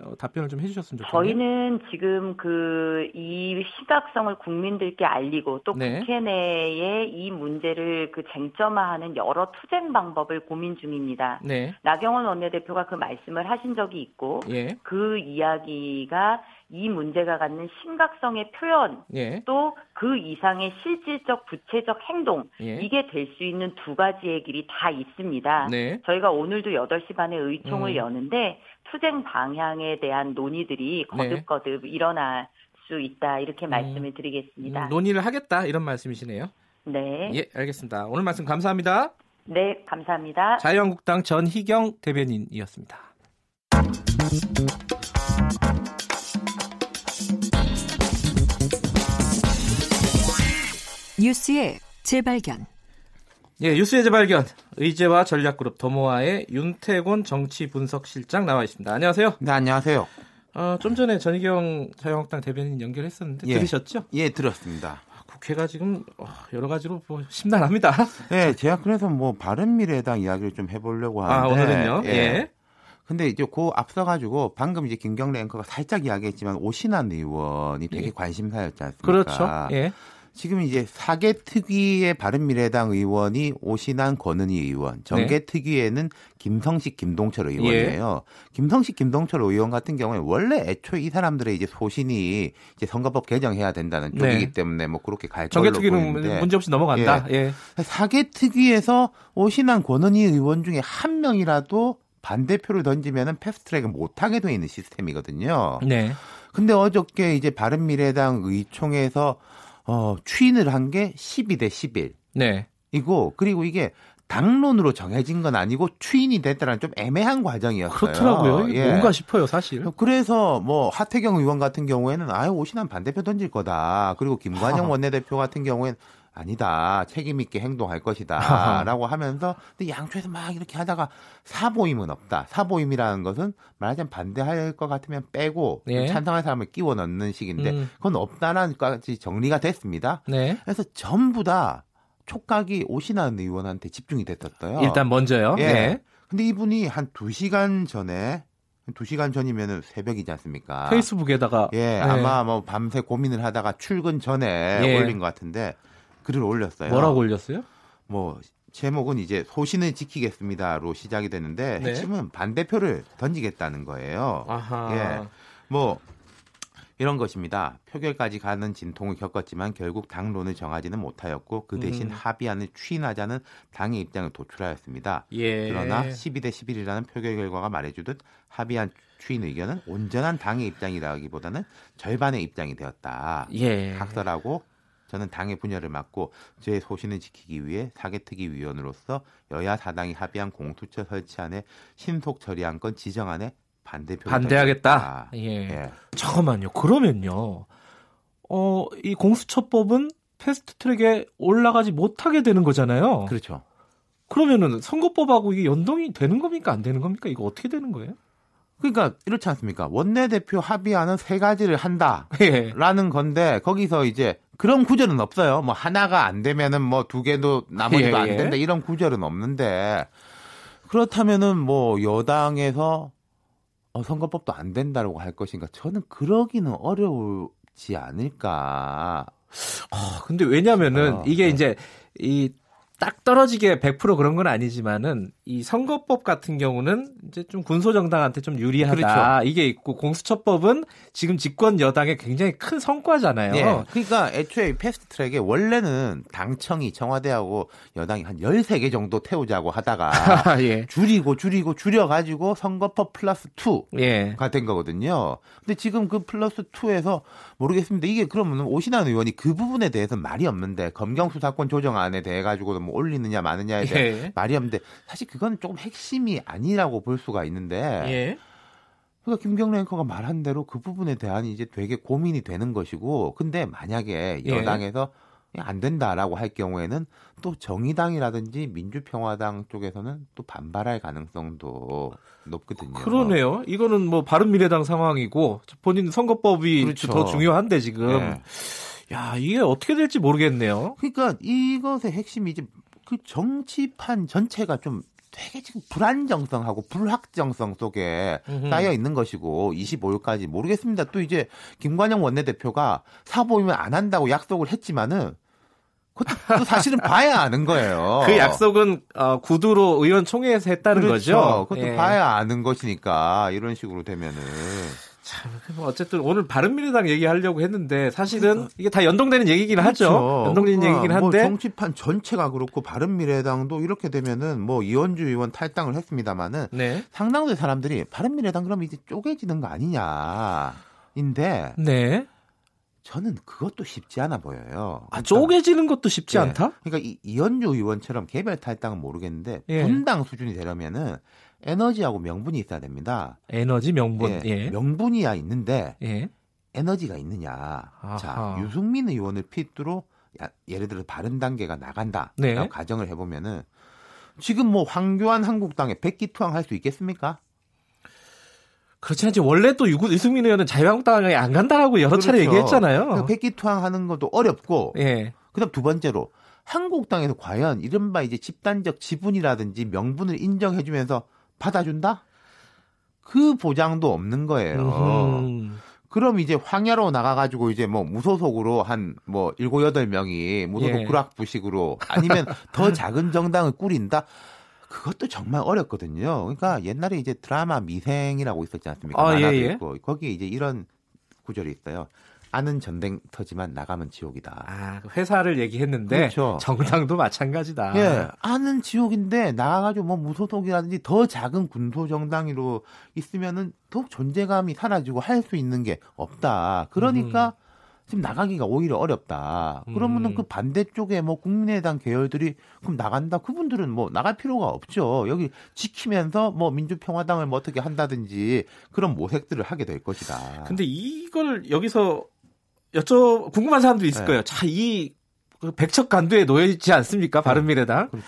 어, 답변을 좀 해주셨으면 좋겠네요.
저희는 지금 그이 시각성을 국민들께 알리고 또
네.
국회 내에 이 문제를 그 쟁점화하는 여러 투쟁 방법을 고민 중입니다.
네,
나경원 원내대표가 그 말씀을 하신 적이 있고
예,
그 이야기가 이 문제가 갖는 심각성의 표현
예,
또그 이상의 실질적 구체적 행동
예.
이게 될 수 있는 두 가지의 길이 다 있습니다.
네,
저희가 오늘도 8시 반에 의총을
음.
여는데 투쟁 방향에 대한 논의들이
네.
거듭거듭 일어날 수 있다 이렇게 말씀을 드리겠습니다.
음, 논의를 하겠다 이런 말씀이시네요.
네.
예, 알겠습니다. 오늘 말씀 감사합니다.
네, 감사합니다.
자유한국당 전희경 대변인이었습니다.
뉴스의 재발견.
예, 뉴스의 재발견 의제와 전략그룹 더모아의 윤태곤 정치분석실장 나와 있습니다. 안녕하세요.
네, 안녕하세요.
어, 좀 전에 전희경 자유한국당 대변인 연결했었는데
예.
들으셨죠?
예, 들었습니다.
국회가 지금 어, 여러 가지로 뭐 심란합니다.
예, [laughs] 제가 그래서 뭐 바른 미래당 이야기를 좀 해보려고
아,
하는데.
오늘은요? 예.
근데 이제 그 앞서가지고 방금 이제 김경래 앵커가 살짝 이야기했지만 오신환 의원이 되게
예.
관심사였지 않습니까?
그렇죠. 예.
지금 이제 사개 특위의 바른미래당 의원이 오신환 권은희 의원, 정계 특위에는 김성식 김동철 의원이에요. 김성식 김동철 의원 같은 경우에 원래 애초에 이 사람들의 이제 소신이 이제 선거법 개정해야 된다는
네.
쪽이기 때문에 뭐 그렇게 갈
정개특위는
보이는데
문제 없이 넘어간다. 예.
사개 특위에서 오신환 권은희 의원 중에 한 명이라도 반대표를 던지면은 패스트트랙을 못 하게 돼 있는 시스템이거든요.
네.
근데 어저께 이제 바른미래당 의총에서 어, 추인을 한 게 12대 11.
네.
이고 그리고 이게 당론으로 정해진 건 아니고 추인이 됐다는 좀 애매한 과정이었어요.
그렇더라고요.
예.
뭔가 싶어요, 사실.
그래서 뭐 하태경 의원 같은 경우에는 아예 오신한 반대표 던질 거다. 그리고 김관영 원내대표 같은 경우에는 아니다. 책임 있게 행동할 것이다라고 [laughs] 하면서 근데 양쪽에서 막 이렇게 하다가 사보임은 없다. 사보임이라는 것은 말하자면 반대할 것 같으면 빼고
예.
찬성할 사람을 끼워 넣는 식인데
음.
그건 없다는 까지 정리가 됐습니다.
네.
그래서 전부 다 촉각이 오신한 의원한테 집중이 됐었어요.
일단 먼저요.
예.
네.
근데 이분이 한 2시간 전에 2시간 전이면은 새벽이지 않습니까?
페이스북에다가
예,
네.
아마 뭐 밤새 고민을 하다가 출근 전에
예.
올린 것 같은데 글을 올렸어요.
뭐라고 올렸어요?
뭐 제목은 이제 소신을 지키겠습니다로 시작이 되는데
네.
핵심은 반대표를 던지겠다는 거예요.
아하.
예. 뭐 이런 것입니다. 표결까지 가는 진통을 겪었지만 결국 당론을 정하지는 못하였고 그 대신
음.
합의안을 추인하자는 당의 입장을 도출하였습니다.
예.
그러나 12대 11이라는 표결 결과가 말해주듯 합의안 추인 의견은 온전한 당의 입장이라기보다는 절반의 입장이 되었다.
예.
각설하고 저는 당의 분열을 막고 제 소신을 지키기 위해 사개특위 위원으로서 여야 사당이 합의한 공수처 설치안에 신속 처리한 건 지정안에 반대표를
반대하겠다. 예.
예.
잠깐만요. 그러면요. 어, 이 공수처법은 패스트 트랙에 올라가지 못하게 되는 거잖아요.
그렇죠.
그러면은 선거법하고 이게 연동이 되는 겁니까? 안 되는 겁니까? 이거 어떻게 되는 거예요?
그러니까 이렇지 않습니까? 원내대표 합의안은 세 가지를 한다.
예.
라는 건데 거기서 이제 그런 구절은 없어요. 뭐 하나가 안 되면은 뭐 두 개도 나머지도
예,
안
예.
된다 이런 구절은 없는데 그렇다면은 뭐 여당에서 어, 선거법도 안 된다라고 할 것인가? 저는 그러기는 어려울지 않을까.
아, 근데 왜냐면은
어,
이게
네.
이제 이 딱 떨어지게 100% 그런 건 아니지만은 이 선거법 같은 경우는 이제 좀 군소 정당한테 좀 유리하다
그렇죠.
이게 있고 공수처법은 지금 집권 여당의 굉장히 큰 성과잖아요.
예. 그러니까 애초에 패스트 트랙에 원래는 당청이 청와대하고 여당이 한 13개 정도 태우자고 하다가 [laughs]
예.
줄이고 줄이고 줄여 가지고 선거법 플러스 2
예.
가된 거거든요. 근데 지금 그 플러스 2에서 모르겠습니다. 이게 그러면 오신환 의원이 그 부분에 대해서 말이 없는데 검경 수사권 조정안에 대해 가지고도 뭐 올리느냐 마느냐에 대해
예.
말이 없는데 사실 그건 조금 핵심이 아니라고 볼 수가 있는데
예.
그러니까 김경래 앵커가 말한 대로 그 부분에 대한 이제 되게 고민이 되는 것이고 근데 만약에
예.
여당에서 안 된다라고 할 경우에는 또 정의당이라든지 민주평화당 쪽에서는 또 반발할 가능성도 높거든요.
그러네요. 이거는 뭐 바른미래당 상황이고 본인 선거법이
그렇죠.
더 중요한데 지금
네.
야 이게 어떻게 될지 모르겠네요.
그러니까 이것의 핵심이 이제 그 정치판 전체가 좀 되게 지금 불안정성하고 불확정성 속에
음흠.
쌓여 있는 것이고 25일까지 모르겠습니다. 또 이제 김관영 원내대표가 사보이면 안 한다고 약속을 했지만은 그것도 또 사실은 [laughs] 봐야 아는 거예요.
그 약속은 어, 구두로 의원총회에서 했다는
그렇죠.
거죠.
그것도
예.
봐야 아는 것이니까 이런 식으로 되면은
참, 뭐 어쨌든 오늘 바른미래당 얘기하려고 했는데 사실은 이게 다 연동되는 얘기긴 하죠.
그렇죠.
연동되는
그러니까
얘기긴
뭐
한데
정치판 전체가 그렇고 바른미래당도 이렇게 되면은 뭐 이원주 의원 탈당을 했습니다마는
네.
상당수의 사람들이 바른미래당 그럼 이제 쪼개지는 거 아니냐인데
네.
저는 그것도 쉽지 않아 보여요.
아,
그러니까
쪼개지는 것도 쉽지
예.
않다?
그러니까 이, 이현주 의원처럼 개별 탈당은 모르겠는데
예.
분당 수준이 되려면은 에너지하고 명분이 있어야 됩니다.
에너지 명분.
예,
예.
명분이야 있는데
예.
에너지가 있느냐.
아하.
자, 유승민 의원을 필두로 야- 예를 들어 바른 단계가 나간다.
네.
라고 가정을 해 보면은 지금 뭐 황교안 한국당에 백기투항 할 수 있겠습니까?
그렇지 않지. 원래 또 유- 유승민 의원은 자유한국당에 안 간다라고 여러 차례
그렇죠.
얘기했잖아요.
그러니까 백기투항 하는 것도 어렵고
예.
그다음 두 번째로 한국당에서 과연 이른바 이제 집단적 지분이라든지 명분을 인정해주면서 받아준다? 그 보장도 없는 거예요.
음.
그럼 이제 황야로 나가가지고 이제 뭐 무소속으로 한 뭐 일곱 여덟 명이 무소속
예.
구락부식으로 아니면 [laughs] 더 작은 정당을 꾸린다? 그것도 정말 어렵거든요. 그러니까 옛날에 이제 드라마 미생이라고 있었지 않습니까?
아, 예, 예.
있고 거기에 이제 이런 구절이 있어요. 아는 전쟁터지만 나가면 지옥이다.
아, 회사를 얘기했는데
그렇죠.
정당도 마찬가지다.
예, 아는 지옥인데 나가가지고 뭐 무소속이라든지 더 작은 군소 정당으로 있으면은 더욱 존재감이 사라지고 할 수 있는 게 없다. 그러니까 지금 나가기가 오히려 어렵다. 그러면은
음.
그 반대쪽에 뭐 국민의당 계열들이 그럼 나간다. 그분들은 뭐 나갈 필요가 없죠. 여기 지키면서 뭐 민주평화당을 뭐 어떻게 한다든지 그런 모색들을 하게 될 것이다.
근데 이걸 여기서 여쭤 궁금한 사람도 있을
네.
거예요. 자, 이 백척 간두에 놓여 있지 않습니까? 바른미래당.
그렇죠.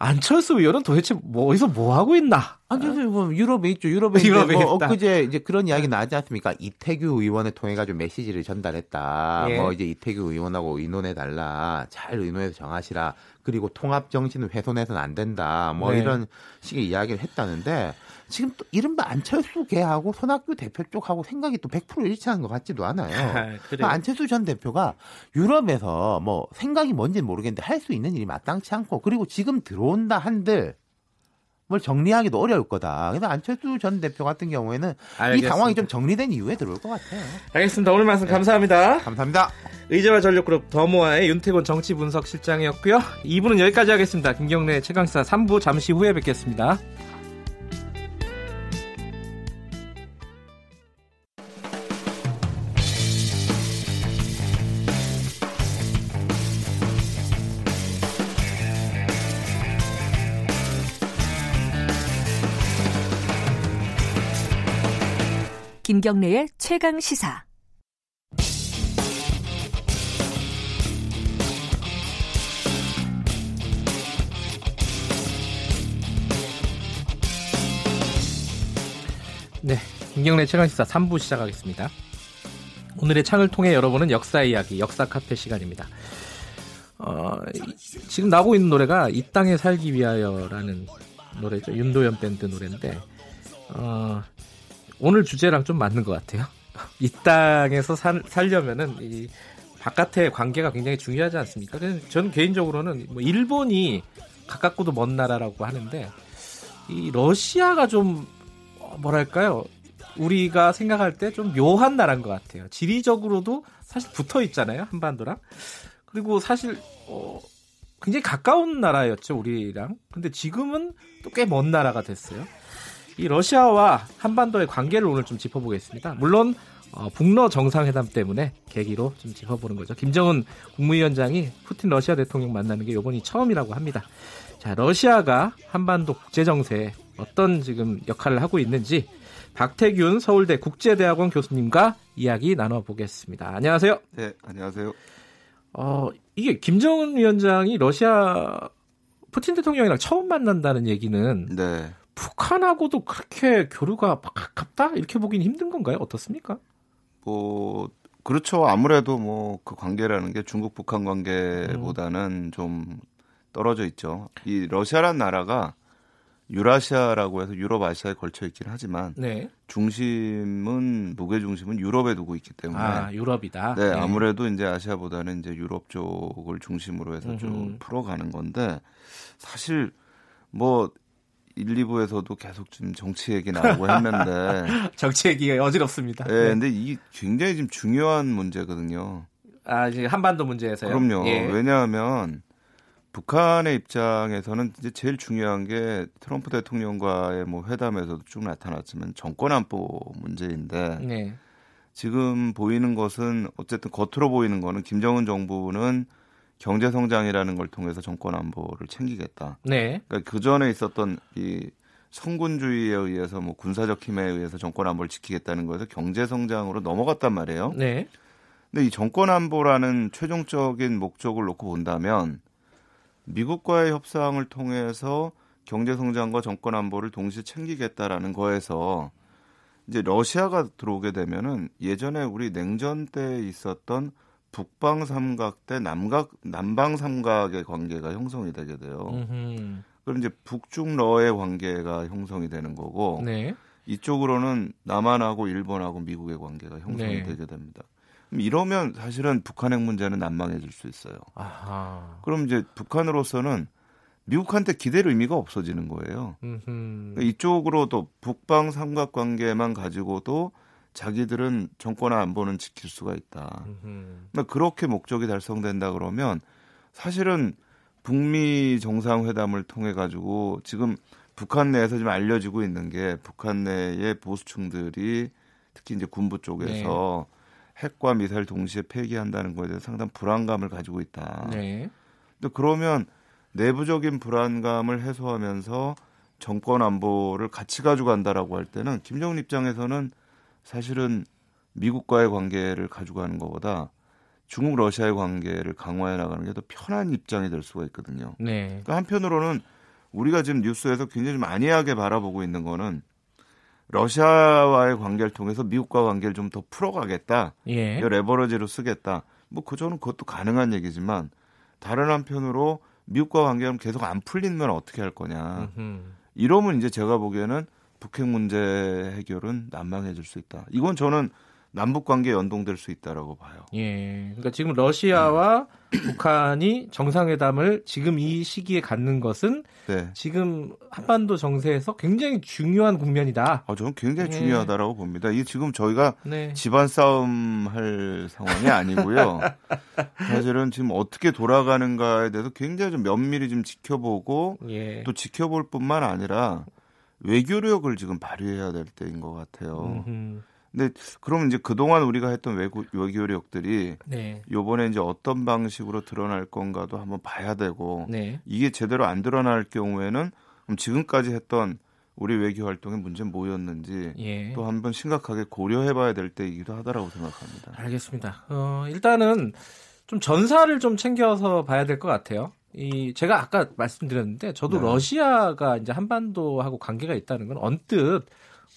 안철수 의원은 도대체 뭐 어디서 뭐 하고 있나?
안철수 뭐 유럽에 있죠. 유럽에
유럽에
뭐
있다.
엊그제 이제 그런 이야기 나지 않습니까? 이태규 의원을 통해 가지고 메시지를 전달했다.
예.
뭐 이제 이태규 의원하고 의논해 달라. 잘 의논해서 정하시라. 그리고 통합 정신은 훼손해서는 안 된다. 뭐
네.
이런 식의 이야기를 했다는데 지금 또 이른바 안철수 걔하고 손학규 대표 쪽하고 생각이 또 100% 일치하는 것 같지도 않아요. [laughs]
그래요.
그러니까 안철수 전 대표가 유럽에서 뭐 생각이 뭔지는 모르겠는데 할 수 있는 일이 마땅치 않고 그리고 지금 들어온다 한들 뭘 정리하기도 어려울 거다. 그래서 안철수 전 대표 같은 경우에는 이
알겠습니다.
상황이 좀 정리된 이후에 들어올 것 같아요.
알겠습니다. 오늘 말씀 감사합니다.
감사합니다.
의제와 전력그룹 더모아의 윤태곤 정치분석실장이었고요. 2부는 여기까지 하겠습니다. 김경래 최강사 3부 잠시 후에 뵙겠습니다.
김경래의 최강 시사.
네, 김경래 최강시사 3부 시작하겠습니다. 오늘의 창을 통해 여러분은 역사 이야기, 역사 카페 시간입니다. 어, 이- 지금 나오고 있는 노래가 이 땅에 살기 위하여라는 노래죠. 윤도현 밴드 노래인데 어, 오늘 주제랑 좀 맞는 것 같아요. [laughs] 이 땅에서 살, 살려면은 이 바깥의 관계가 굉장히 중요하지 않습니까? 저는 개인적으로는 뭐 일본이 가깝고도 먼 나라라고 하는데 이 러시아가 좀 어, 뭐랄까요? 우리가 생각할 때 좀 묘한 나라인 것 같아요. 지리적으로도 사실 붙어 있잖아요, 한반도랑. 그리고 사실 어, 굉장히 가까운 나라였죠, 우리랑. 근데 지금은 또 꽤 먼 나라가 됐어요. 이 러시아와 한반도의 관계를 오늘 좀 짚어보겠습니다. 물론 어, 북러 정상회담 때문에 계기로 좀 짚어보는 거죠. 김정은 국무위원장이 푸틴 러시아 대통령 만나는 게 이번이 처음이라고 합니다. 자, 러시아가 한반도 국제 정세에 어떤 지금 역할을 하고 있는지 박태균 서울대 국제대학원 교수님과 이야기 나눠보겠습니다. 안녕하세요.
네, 안녕하세요.
어, 이게 김정은 위원장이 러시아 푸틴 대통령이랑 처음 만난다는 얘기는
네.
북한하고도 그렇게 교류가 가깝다 이렇게 보기는 힘든 건가요? 어떻습니까?
뭐 그렇죠. 아무래도 뭐 그 관계라는 게 중국 북한 관계보다는 좀 떨어져 있죠. 이 러시아란 나라가 유라시아라고 해서 유럽 아시아에 걸쳐 있긴 하지만
네.
중심은 무게 중심은 유럽에 두고 있기 때문에
아 유럽이다.
네, 아무래도 이제 아시아보다는 이제 유럽 쪽을 중심으로 해서 좀
음흠.
풀어가는 건데 사실 뭐 1, 2부에서도 계속 좀 정치 얘기 나오고 했는데 [laughs]
정치 얘기가 어지럽습니다.
네, 근데 이 굉장히 지금 중요한 문제거든요.
아 이제 한반도 문제에서요.
그럼요.
예.
왜냐하면 북한의 입장에서는 이제 제일 중요한 게 트럼프 대통령과의 뭐 회담에서도 쭉 나타났지만 정권 안보 문제인데
네.
지금 보이는 것은 어쨌든 겉으로 보이는 거는 김정은 정부는 경제 성장이라는 걸 통해서 정권 안보를 챙기겠다.
네.
그러니까 그 전에 있었던 이 성군주의에 의해서 뭐 군사적 힘에 의해서 정권 안보를 지키겠다는 거에서 경제 성장으로 넘어갔단 말이에요.
네.
근데 이 정권 안보라는 최종적인 목적을 놓고 본다면 미국과의 협상을 통해서 경제 성장과 정권 안보를 동시에 챙기겠다라는 거에서 이제 러시아가 들어오게 되면은 예전에 우리 냉전 때 있었던 북방 삼각대 남각 남방 삼각의 관계가 형성이 되게 돼요.
음흠.
그럼 이제 북중러의 관계가 형성이 되는 거고
네.
이쪽으로는 남한하고 일본하고 미국의 관계가 형성이
네.
되게 됩니다. 이러면 사실은 북한 핵 문제는 난망해질 수 있어요.
아하.
그럼 이제 북한으로서는 미국한테 기댈 의미가 없어지는 거예요.
음흠.
그러니까 이쪽으로도 북방 삼각관계만 가지고도 자기들은 정권 안보는 지킬 수가 있다. 그러니까 그렇게 목적이 달성된다 그러면 사실은 북미 정상회담을 통해 가지고 지금 북한 내에서 지금 알려지고 있는 게 북한 내의 보수층들이 특히 이제 군부 쪽에서 핵과 미사일 동시에 폐기한다는 거에 대해서 상당히 불안감을 가지고 있다.
네.
근데 그러면 내부적인 불안감을 해소하면서 정권 안보를 같이 가져간다라고 할 때는 김정은 입장에서는 사실은 미국과의 관계를 가져가는 것보다 중국 러시아의 관계를 강화해 나가는 게 더 편한 입장이 될 수가 있거든요.
네.
그러니까 한편으로는 우리가 지금 뉴스에서 굉장히 좀 안이하게 바라보고 있는 거는 러시아와의 관계를 통해서 미국과 관계를 좀 더 풀어가겠다.
예.
이 레버러지로 쓰겠다. 뭐 그저는 그것도 가능한 얘기지만 다른 한편으로 미국과 관계가 계속 안 풀리면 어떻게 할 거냐.
음흠.
이러면 이제 제가 보기에는 북핵 문제 해결은 난망해질 수 있다. 이건 저는 남북 관계 연동될 수 있다라고 봐요.
예. 그러니까 지금 러시아와 북한이 정상회담을 지금 이 시기에 갖는 것은
네.
지금 한반도 정세에서 굉장히 중요한 국면이다.
아, 저는 굉장히
예.
중요하다라고 봅니다. 이게 지금 저희가
네.
집안 싸움 할 상황이 아니고요. [laughs] 사실은 지금 어떻게 돌아가는가에 대해서 굉장히 좀 면밀히 좀 지켜보고
예.
또 지켜볼 뿐만 아니라 외교력을 지금 발휘해야 될 때인 것 같아요.
음흠.
근데 그러면 이제 그동안 우리가 했던 외교, 외교력들이
네.
요번에 이제 어떤 방식으로 드러날 건가도 한번 봐야 되고
네.
이게 제대로 안 드러날 경우에는 그럼 지금까지 했던 우리 외교 활동의 문제는 뭐였는지
예.
또 한번 심각하게 고려해봐야 될 때이기도 하다라고 생각합니다.
알겠습니다. 어, 일단은 좀 전사를 좀 챙겨서 봐야 될 것 같아요. 이 제가 아까 말씀드렸는데 저도
네.
러시아가 이제 한반도하고 관계가 있다는 건 언뜻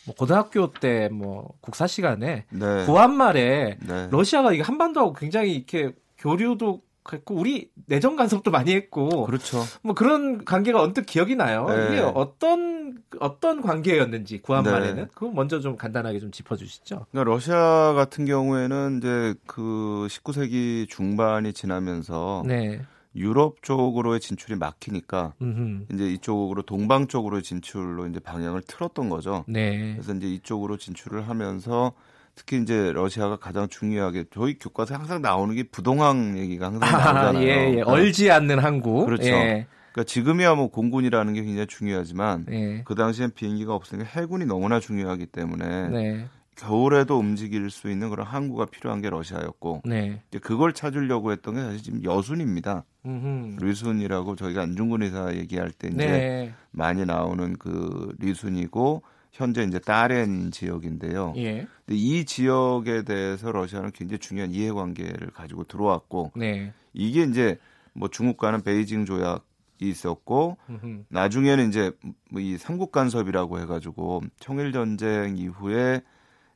뭐 고등학교 때 뭐 국사 시간에
네.
구한말에
네.
러시아가 이게 한반도하고 굉장히 이렇게 교류도 했고 우리 내정 간섭도 많이 했고
그렇죠.
뭐 그런 관계가 언뜻 기억이 나요.
네.
이게 어떤 어떤 관계였는지 구한말에는
네.
그거 먼저 좀 간단하게 좀 짚어 주시죠.
그러니까 러시아 같은 경우에는 이제 그 19세기 중반이 지나면서
네.
유럽 쪽으로의 진출이 막히니까
음흠.
이제 이쪽으로 동방 쪽으로의 진출로 이제 방향을 틀었던 거죠.
네.
그래서 이제 이쪽으로 진출을 하면서 특히 이제 러시아가 가장 중요하게 저희 교과서에 항상 나오는 게 부동항 얘기가 항상
아,
나오잖아요.
예, 예.
그러니까,
얼지 않는 항구.
그렇죠.
예.
그러니까 지금이야 뭐 공군이라는 게 굉장히 중요하지만
예.
그 당시엔 비행기가 없으니까 해군이 너무나 중요하기 때문에
네.
겨울에도 움직일 수 있는 그런 항구가 필요한 게 러시아였고
네.
이제 그걸 찾으려고 했던 게 사실 지금 여순입니다.
음흠.
리순이라고 저희가 안중근 의사 얘기할 때 이제
네.
많이 나오는 그 리순이고 현재 이제 따렌 지역인데요.
예.
근데 이 지역에 대해서 러시아는 굉장히 중요한 이해관계를 가지고 들어왔고
네.
이게 이제 뭐 중국과는 베이징 조약이 있었고
음흠.
나중에는 이제 뭐이 삼국 간섭이라고 해가지고 청일 전쟁 이후에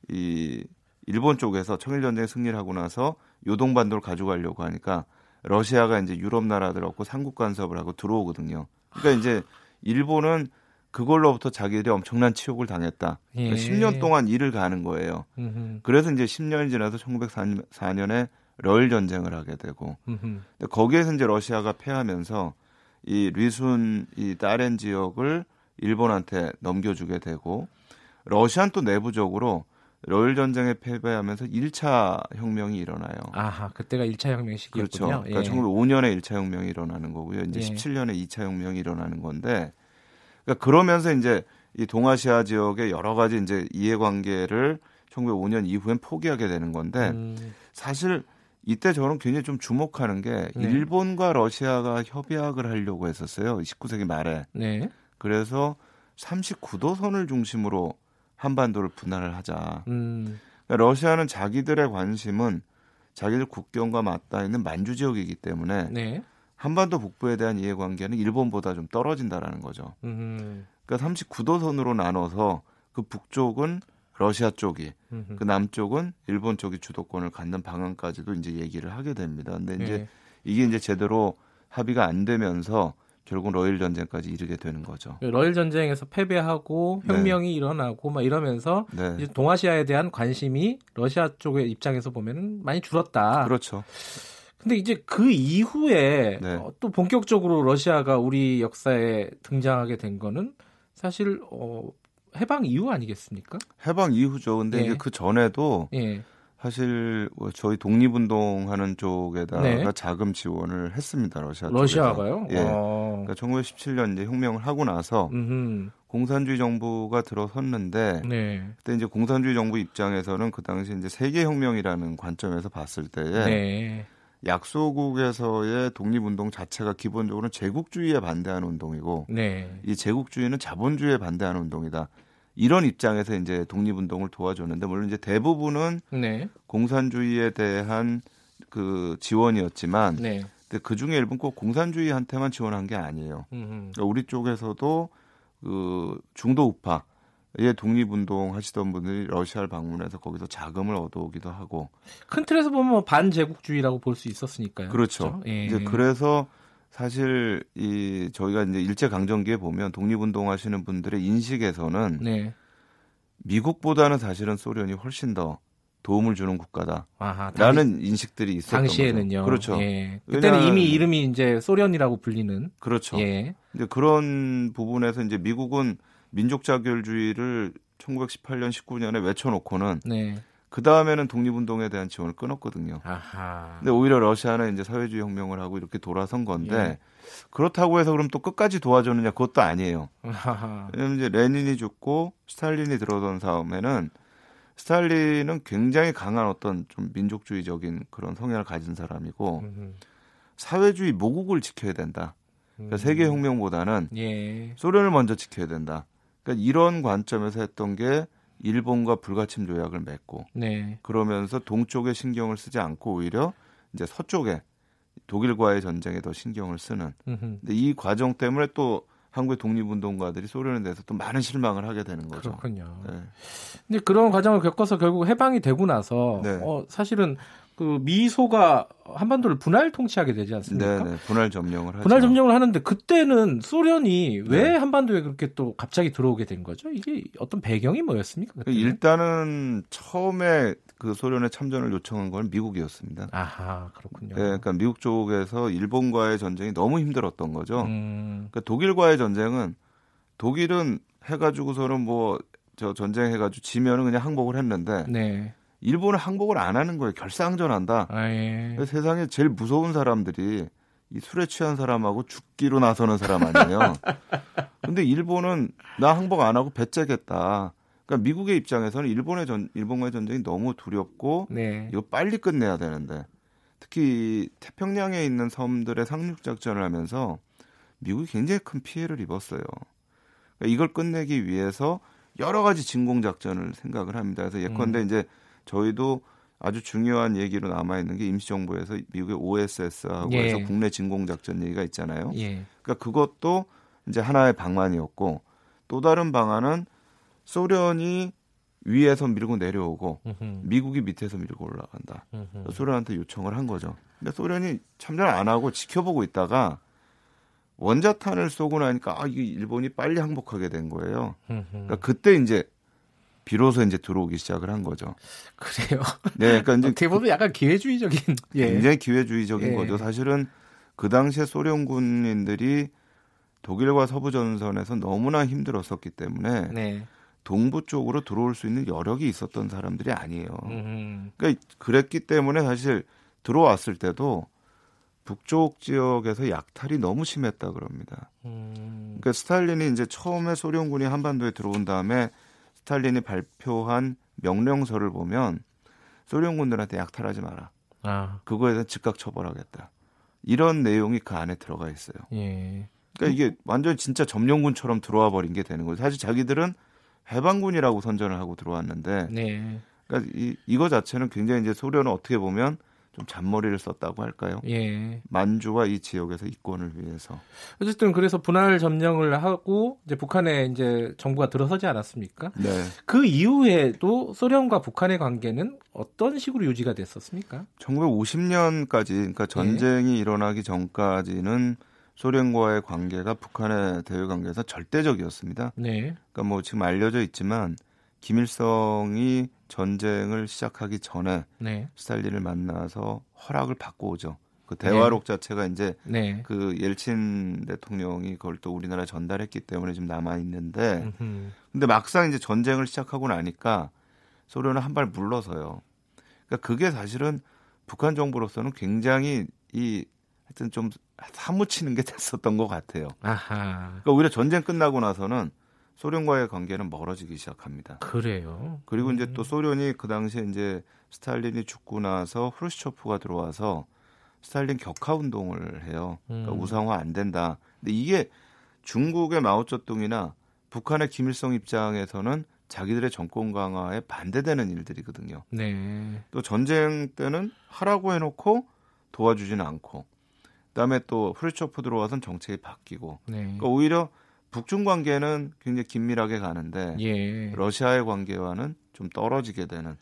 이 일본 쪽에서 청일 전쟁 승리를 하고 나서 요동반도를 가져가려고 하니까 러시아가 이제 유럽 나라들하고 삼국 간섭을 하고 들어오거든요. 그러니까 이제 일본은 그걸로부터 자기들이 엄청난 치욕을 당했다. 그러니까
예.
10년 동안 일을 가는 거예요.
음흠.
그래서 이제 10년이 지나서 1904년에 러일 전쟁을 하게 되고
음흠.
근데 거기에서 이제 러시아가 패하면서 이 리순 이 따렌 지역을 일본한테 넘겨주게 되고 러시아는 또 내부적으로 러일 전쟁에 패배하면서 1차 혁명이 일어나요.
아하, 그때가 1차 혁명
그렇죠.
시기였군요.
그러니까
예.
1905년에 1차 혁명이 일어나는 거고요. 이제
예.
17년에 2차 혁명이 일어나는 건데 그러니까 그러면서 이제 이 동아시아 지역의 여러 가지 이제 이해관계를 1905년 이후엔 포기하게 되는 건데
음,
사실 이때 저는 굉장히 좀 주목하는 게
네.
일본과 러시아가 협약을 하려고 했었어요. 19세기 말에.
네.
그래서 39도선을 중심으로 한반도를 분할을 하자.
음,
그러니까 러시아는 자기들의 관심은 자기들 국경과 맞닿아 있는 만주 지역이기 때문에
네.
한반도 북부에 대한 이해관계는 일본보다 좀 떨어진다라는 거죠.
음,
그러니까 39도선으로 나눠서 그 북쪽은 러시아 쪽이
음흠.
그 남쪽은 일본 쪽이 주도권을 갖는 방안까지도 이제 얘기를 하게 됩니다. 근데 이제
예.
이게 이제 제대로 합의가 안 되면서 결국 러일 전쟁까지 이르게 되는 거죠.
러일 전쟁에서 패배하고
네.
혁명이 일어나고 막 이러면서
네.
이제 동아시아에 대한 관심이 러시아 쪽의 입장에서 보면은 많이 줄었다.
그렇죠.
근데 이제 그 이후에
네.
어, 또 본격적으로 러시아가 우리 역사에 등장하게 된 거는 사실 어, 해방 이후 아니겠습니까?
해방 이후죠. 근데
예.
이제 그 전에도
예.
사실 뭐 저희 독립운동하는 쪽에다가
네.
자금 지원을 했습니다. 러시아
러시아가요?
쪽에서. 예.
어.
그러니까 1917년 이제 혁명을 하고 나서
음흠.
공산주의 정부가 들어섰는데
네.
그때 이제 공산주의 정부 입장에서는 그 당시 이제 세계 혁명이라는 관점에서 봤을 때에
네.
약소국에서의 독립운동 자체가 기본적으로 제국주의에 반대하는 운동이고
네.
이 제국주의는 자본주의에 반대하는 운동이다. 이런 입장에서 이제 독립운동을 도와줬는데 물론 이제 대부분은
네.
공산주의에 대한 그 지원이었지만
네.
근데 그 중에 일부는 꼭 공산주의한테만 지원한 게 아니에요.
음,
그러니까 우리 쪽에서도 그 중도 우파의 독립운동 하시던 분들이 러시아를 방문해서 거기서 자금을 얻어오기도 하고
큰 틀에서 보면 뭐 반제국주의라고 볼 수 있었으니까요.
그렇죠.
예.
이제 그래서 사실 이 저희가 이제 일제 강점기에 보면 독립운동 하시는 분들의 인식에서는
네.
미국보다는 사실은 소련이 훨씬 더 도움을 주는 국가다라는
아하, 당시,
인식들이 있었던
당시에는요.
거죠. 그렇죠.
예. 그때는 이미 이름이 이제 소련이라고 불리는.
그렇죠.
예.
이제 그런 부분에서 이제 미국은 민족 자결주의를 1918년 19년에 외쳐놓고는
네.
그 다음에는 독립운동에 대한 지원을 끊었거든요.
아하.
근데 오히려 러시아는 이제 사회주의 혁명을 하고 이렇게 돌아선 건데
예.
그렇다고 해서 그럼 또 끝까지 도와줬느냐 그것도 아니에요.
아하.
왜냐면 이제 레닌이 죽고 스탈린이 들어선 다음에는 스탈린은 굉장히 강한 어떤 좀 민족주의적인 그런 성향을 가진 사람이고
음,
사회주의 모국을 지켜야 된다. 그러니까 세계 혁명보다는
예.
소련을 먼저 지켜야 된다. 그러니까 이런 관점에서 했던 게 일본과 불가침 조약을 맺고
네.
그러면서 동쪽에 신경을 쓰지 않고 오히려 이제 서쪽에 독일과의 전쟁에 더 신경을 쓰는. 근데 이 과정 때문에 또 한국의 독립운동가들이 소련에 대해서 또 많은 실망을 하게 되는 거죠.
그렇군요.
네.
근데 그런 과정을 겪어서 결국 해방이 되고 나서
네.
어, 사실은 그 미소가 한반도를 분할 통치하게 되지 않습니까?
네, 네. 분할 점령을 하죠.
분할 점령을 하는데 그때는 소련이 왜 한반도에 그렇게 또 갑자기 들어오게 된 거죠? 이게 어떤 배경이 뭐였습니까? 그때는?
일단은 처음에 그 소련에 참전을 요청한 건 미국이었습니다.
아하 그렇군요.
네, 그러니까 미국 쪽에서 일본과의 전쟁이 너무 힘들었던 거죠.
음,
그러니까 독일과의 전쟁은 독일은 해가지고서는 뭐 저 전쟁 해가지고 지면은 그냥 항복을 했는데
네.
일본은 항복을 안 하는 거예요. 결사항전한다.
아, 예.
세상에 제일 무서운 사람들이 이 술에 취한 사람하고 죽기로 나서는 사람 아니에요. [laughs] 근데 일본은 나 항복 안 하고 배째겠다. 그러니까 미국의 입장에서는 일본의 전 일본과의 전쟁이 너무 두렵고
네.
이거 빨리 끝내야 되는데 특히 태평양에 있는 섬들의 상륙 작전을 하면서 미국이 굉장히 큰 피해를 입었어요. 그러니까 이걸 끝내기 위해서 여러 가지 진공 작전을 생각을 합니다. 그래서 예컨대
음.
이제 저희도 아주 중요한 얘기로 남아 있는 게 임시정부에서 미국의 OSS하고
예.
해서 국내 진공 작전 얘기가 있잖아요.
예.
그러니까 그것도 이제 하나의 방안이었고 또 다른 방안은 소련이 위에서 밀고 내려오고
음흠.
미국이 밑에서 밀고 올라간다. 소련한테 요청을 한 거죠. 근데 소련이 참전 안 하고 지켜보고 있다가 원자탄을 쏘고 나니까 아, 이게 일본이 빨리 항복하게 된 거예요. 그러니까 그때 이제 비로소 이제 들어오기 시작을 한 거죠.
그래요.
네, 그러니까 이제
어떻게 보면 약간 기회주의적인. 예.
굉장히 기회주의적인
예.
거죠. 사실은 그 당시에 소련 군인들이 독일과 서부 전선에서 너무나 힘들었었기 때문에
네.
동부 쪽으로 들어올 수 있는 여력이 있었던 사람들이 아니에요.
음흠.
그러니까 그랬기 때문에 사실 들어왔을 때도 북쪽 지역에서 약탈이 너무 심했다 그럽니다.
음.
그러니까 스탈린이 이제 처음에 소련군이 한반도에 들어온 다음에 스탈린이 발표한 명령서를 보면 소련군들한테 약탈하지 마라.
아,
그거에 대한 즉각 처벌하겠다. 이런 내용이 그 안에 들어가 있어요.
예.
그러니까 이게 완전 진짜 점령군처럼 들어와 버린 게 되는 거예요. 사실 자기들은 해방군이라고 선전을 하고 들어왔는데,
네.
그러니까 이, 이거 자체는 굉장히 이제 소련은 어떻게 보면 좀 잔머리를 썼다고 할까요?
예.
만주와 이 지역에서 이권을 위해서.
어쨌든 그래서 분할 점령을 하고 이제 북한에 이제 정부가 들어서지 않았습니까?
네.
그 이후에도 소련과 북한의 관계는 어떤 식으로 유지가 됐었습니까?
1950년까지, 그러니까 전쟁이 일어나기 전까지는 소련과의 관계가 북한의 대외 관계에서 절대적이었습니다.
네.
그러니까 뭐 지금 알려져 있지만 김일성이 전쟁을 시작하기 전에
네.
스탈린을 만나서 허락을 받고 오죠. 그 대화록 자체가 이제
네.
그 옐친 대통령이 그걸 또 우리나라에 전달했기 때문에 지금 남아 있는데
음흠.
근데 막상 이제 전쟁을 시작하고 나니까 소련은 한 발 물러서요. 그러니까 그게 사실은 북한 정부로서는 굉장히 이 하여튼 좀 사무치는 게 됐었던 것 같아요.
아하.
그러니까 오히려 전쟁 끝나고 나서는 소련과의 관계는 멀어지기 시작합니다.
그래요.
그리고 이제 또 소련이 그 당시에 이제 스탈린이 죽고 나서 후르시초프가 들어와서 스탈린 격하 운동을 해요. 그러니까
음.
우상화 안 된다. 근데 이게 중국의 마오쩌둥이나 북한의 김일성 입장에서는 자기들의 정권 강화에 반대되는 일들이거든요.
네.
또 전쟁 때는 하라고 해놓고 도와주지는 않고. 그다음에 또 프르초프 들어와선 정책이 바뀌고
네.
그러니까 오히려 북중 관계는 굉장히 긴밀하게 가는데
예.
러시아의 관계와는 좀 떨어지게 되는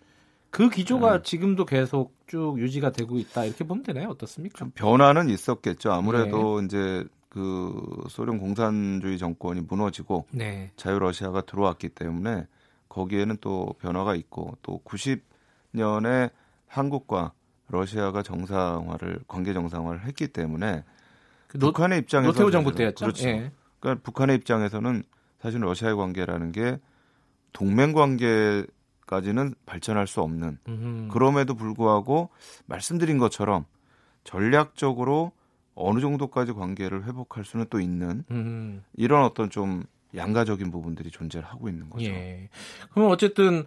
그 기조가
네.
지금도 계속 쭉 유지가 되고 있다 이렇게 보면 되나요? 어떻습니까?
좀 변화는 있었겠죠. 아무래도
네.
이제 그 소련 공산주의 정권이 무너지고
네.
자유 러시아가 들어왔기 때문에 거기에는 또 변화가 있고 또 90년에 한국과 러시아가 정상화를 관계 정상화를 했기 때문에
그 노,
북한의 입장에서
노태우 정부 때였죠.
그렇죠.
예.
그러니까 북한의 입장에서는 사실 러시아의 관계라는 게 동맹 관계까지는 발전할 수 없는
음흠.
그럼에도 불구하고 말씀드린 것처럼 전략적으로 어느 정도까지 관계를 회복할 수는 또 있는
음.
이런 어떤 좀 양가적인 부분들이 존재를 하고 있는 거죠.
예. 그럼 어쨌든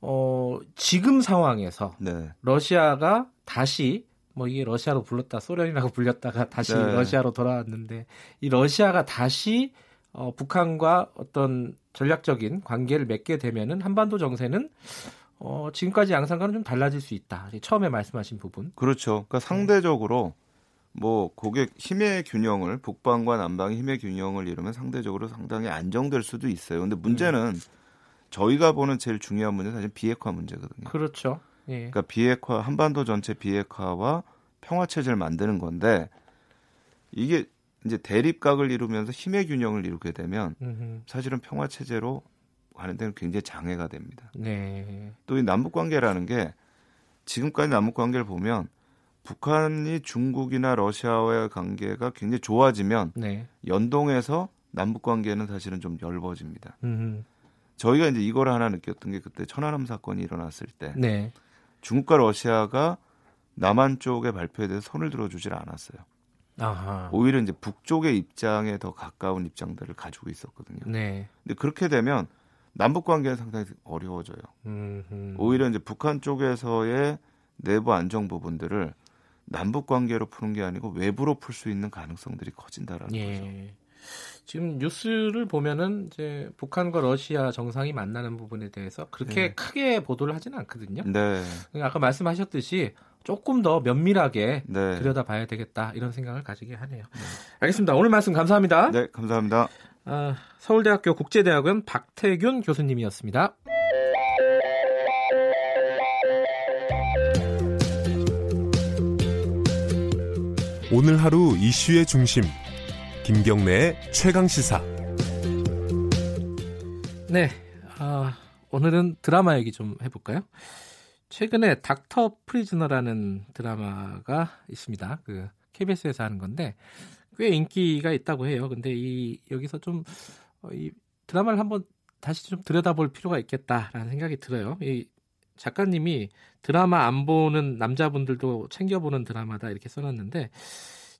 어, 지금 상황에서
네.
러시아가 다시 뭐 이게 러시아로 불렀다 소련이라고 [laughs] 불렸다가 다시
네.
러시아로 돌아왔는데 이 러시아가 다시 어, 북한과 어떤 전략적인 관계를 맺게 되면은 한반도 정세는 어, 지금까지 양상과는 좀 달라질 수 있다. 처음에 말씀하신 부분.
그렇죠. 그러니까 상대적으로 뭐 고객 힘의 균형을 북방과 남방의 힘의 균형을 이루면 상대적으로 상당히 안정될 수도 있어요. 근데 문제는 저희가 보는 제일 중요한 문제는 사실 비핵화 문제거든요.
그렇죠. 예.
그러니까 비핵화 한반도 전체 비핵화와 평화 체제를 만드는 건데 이게 이제 대립각을 이루면서 힘의 균형을 이루게 되면
음흠.
사실은 평화 체제로 가는 데는 굉장히 장애가 됩니다.
네.
또이 남북 관계라는 게 지금까지 남북 관계를 보면 북한이 중국이나 러시아와의 관계가 굉장히 좋아지면
네.
연동해서 남북 관계는 사실은 좀 엷어집니다.
음.
저희가 이제 이걸 하나 느꼈던 게 그때 천안함 사건이 일어났을 때
네.
중국과 러시아가 남한 쪽의 발표에 대해서 손을 들어주질 않았어요.
아하.
오히려 이제 북쪽의 입장에 더 가까운 입장들을 가지고 있었거든요.
네.
근데 그렇게 되면 남북 관계는 상당히 어려워져요.
음흠.
오히려 이제 북한 쪽에서의 내부 안정 부분들을 남북 관계로 푸는 게 아니고 외부로 풀 수 있는 가능성들이 커진다라는 거죠.
예. 지금 뉴스를 보면은 이제 북한과 러시아 정상이 만나는 부분에 대해서 그렇게
네.
크게 보도를 하지는 않거든요.
네,
아까 말씀하셨듯이 조금 더 면밀하게
네,
들여다봐야 되겠다 이런 생각을 가지게 하네요. 알겠습니다. 오늘 말씀 감사합니다.
네, 감사합니다.
아, 서울대학교 국제대학원 박태균 교수님이었습니다.
오늘 하루 이슈의 중심 김경래의 최강 시사
네, 아, 오늘은 드라마 얘기 좀 해볼까요? 최근에 닥터 프리즈너라는 드라마가 있습니다. 그 KBS에서 하는 건데 꽤 인기가 있다고 해요. 근데 이 여기서 좀 어, 이 드라마를 한번 다시 좀 들여다볼 필요가 있겠다라는 생각이 들어요. 이 작가님이 드라마 안 보는 남자분들도 챙겨보는 드라마다 이렇게 써놨는데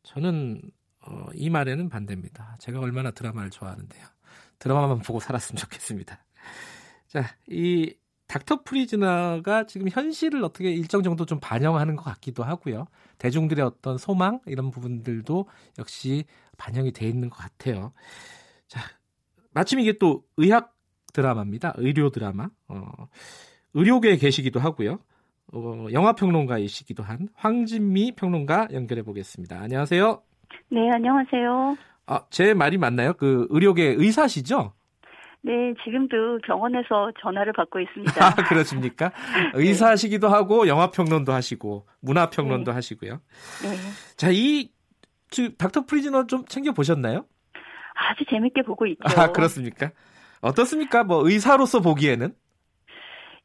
저는 어, 이 말에는 반대입니다. 제가 얼마나 드라마를 좋아하는데요. 드라마만 보고 살았으면 좋겠습니다. 자, 이 닥터 프리즈너가 지금 현실을 어떻게 일정 정도 좀 반영하는 것 같기도 하고요. 대중들의 어떤 소망 이런 부분들도 역시 반영이 돼 있는 것 같아요. 자, 마침 이게 또 의학 드라마입니다. 의료 드라마. 어, 의료계에 계시기도 하고요. 어, 영화 평론가이시기도 한 황진미 평론가 연결해 보겠습니다. 안녕하세요.
네, 안녕하세요.
아, 제 말이 맞나요? 그 의료계 의사시죠?
네, 지금도 병원에서 전화를 받고 있습니다.
아, 그렇습니까? [laughs] 의사시기도 하고 영화 평론도 하시고 문화 평론도 하시고요.
네,
자, 이 지- 닥터 프리즈너 좀 챙겨 보셨나요?
아주 재밌게 보고 있죠.
아, 그렇습니까? 어떻습니까? 뭐 의사로서 보기에는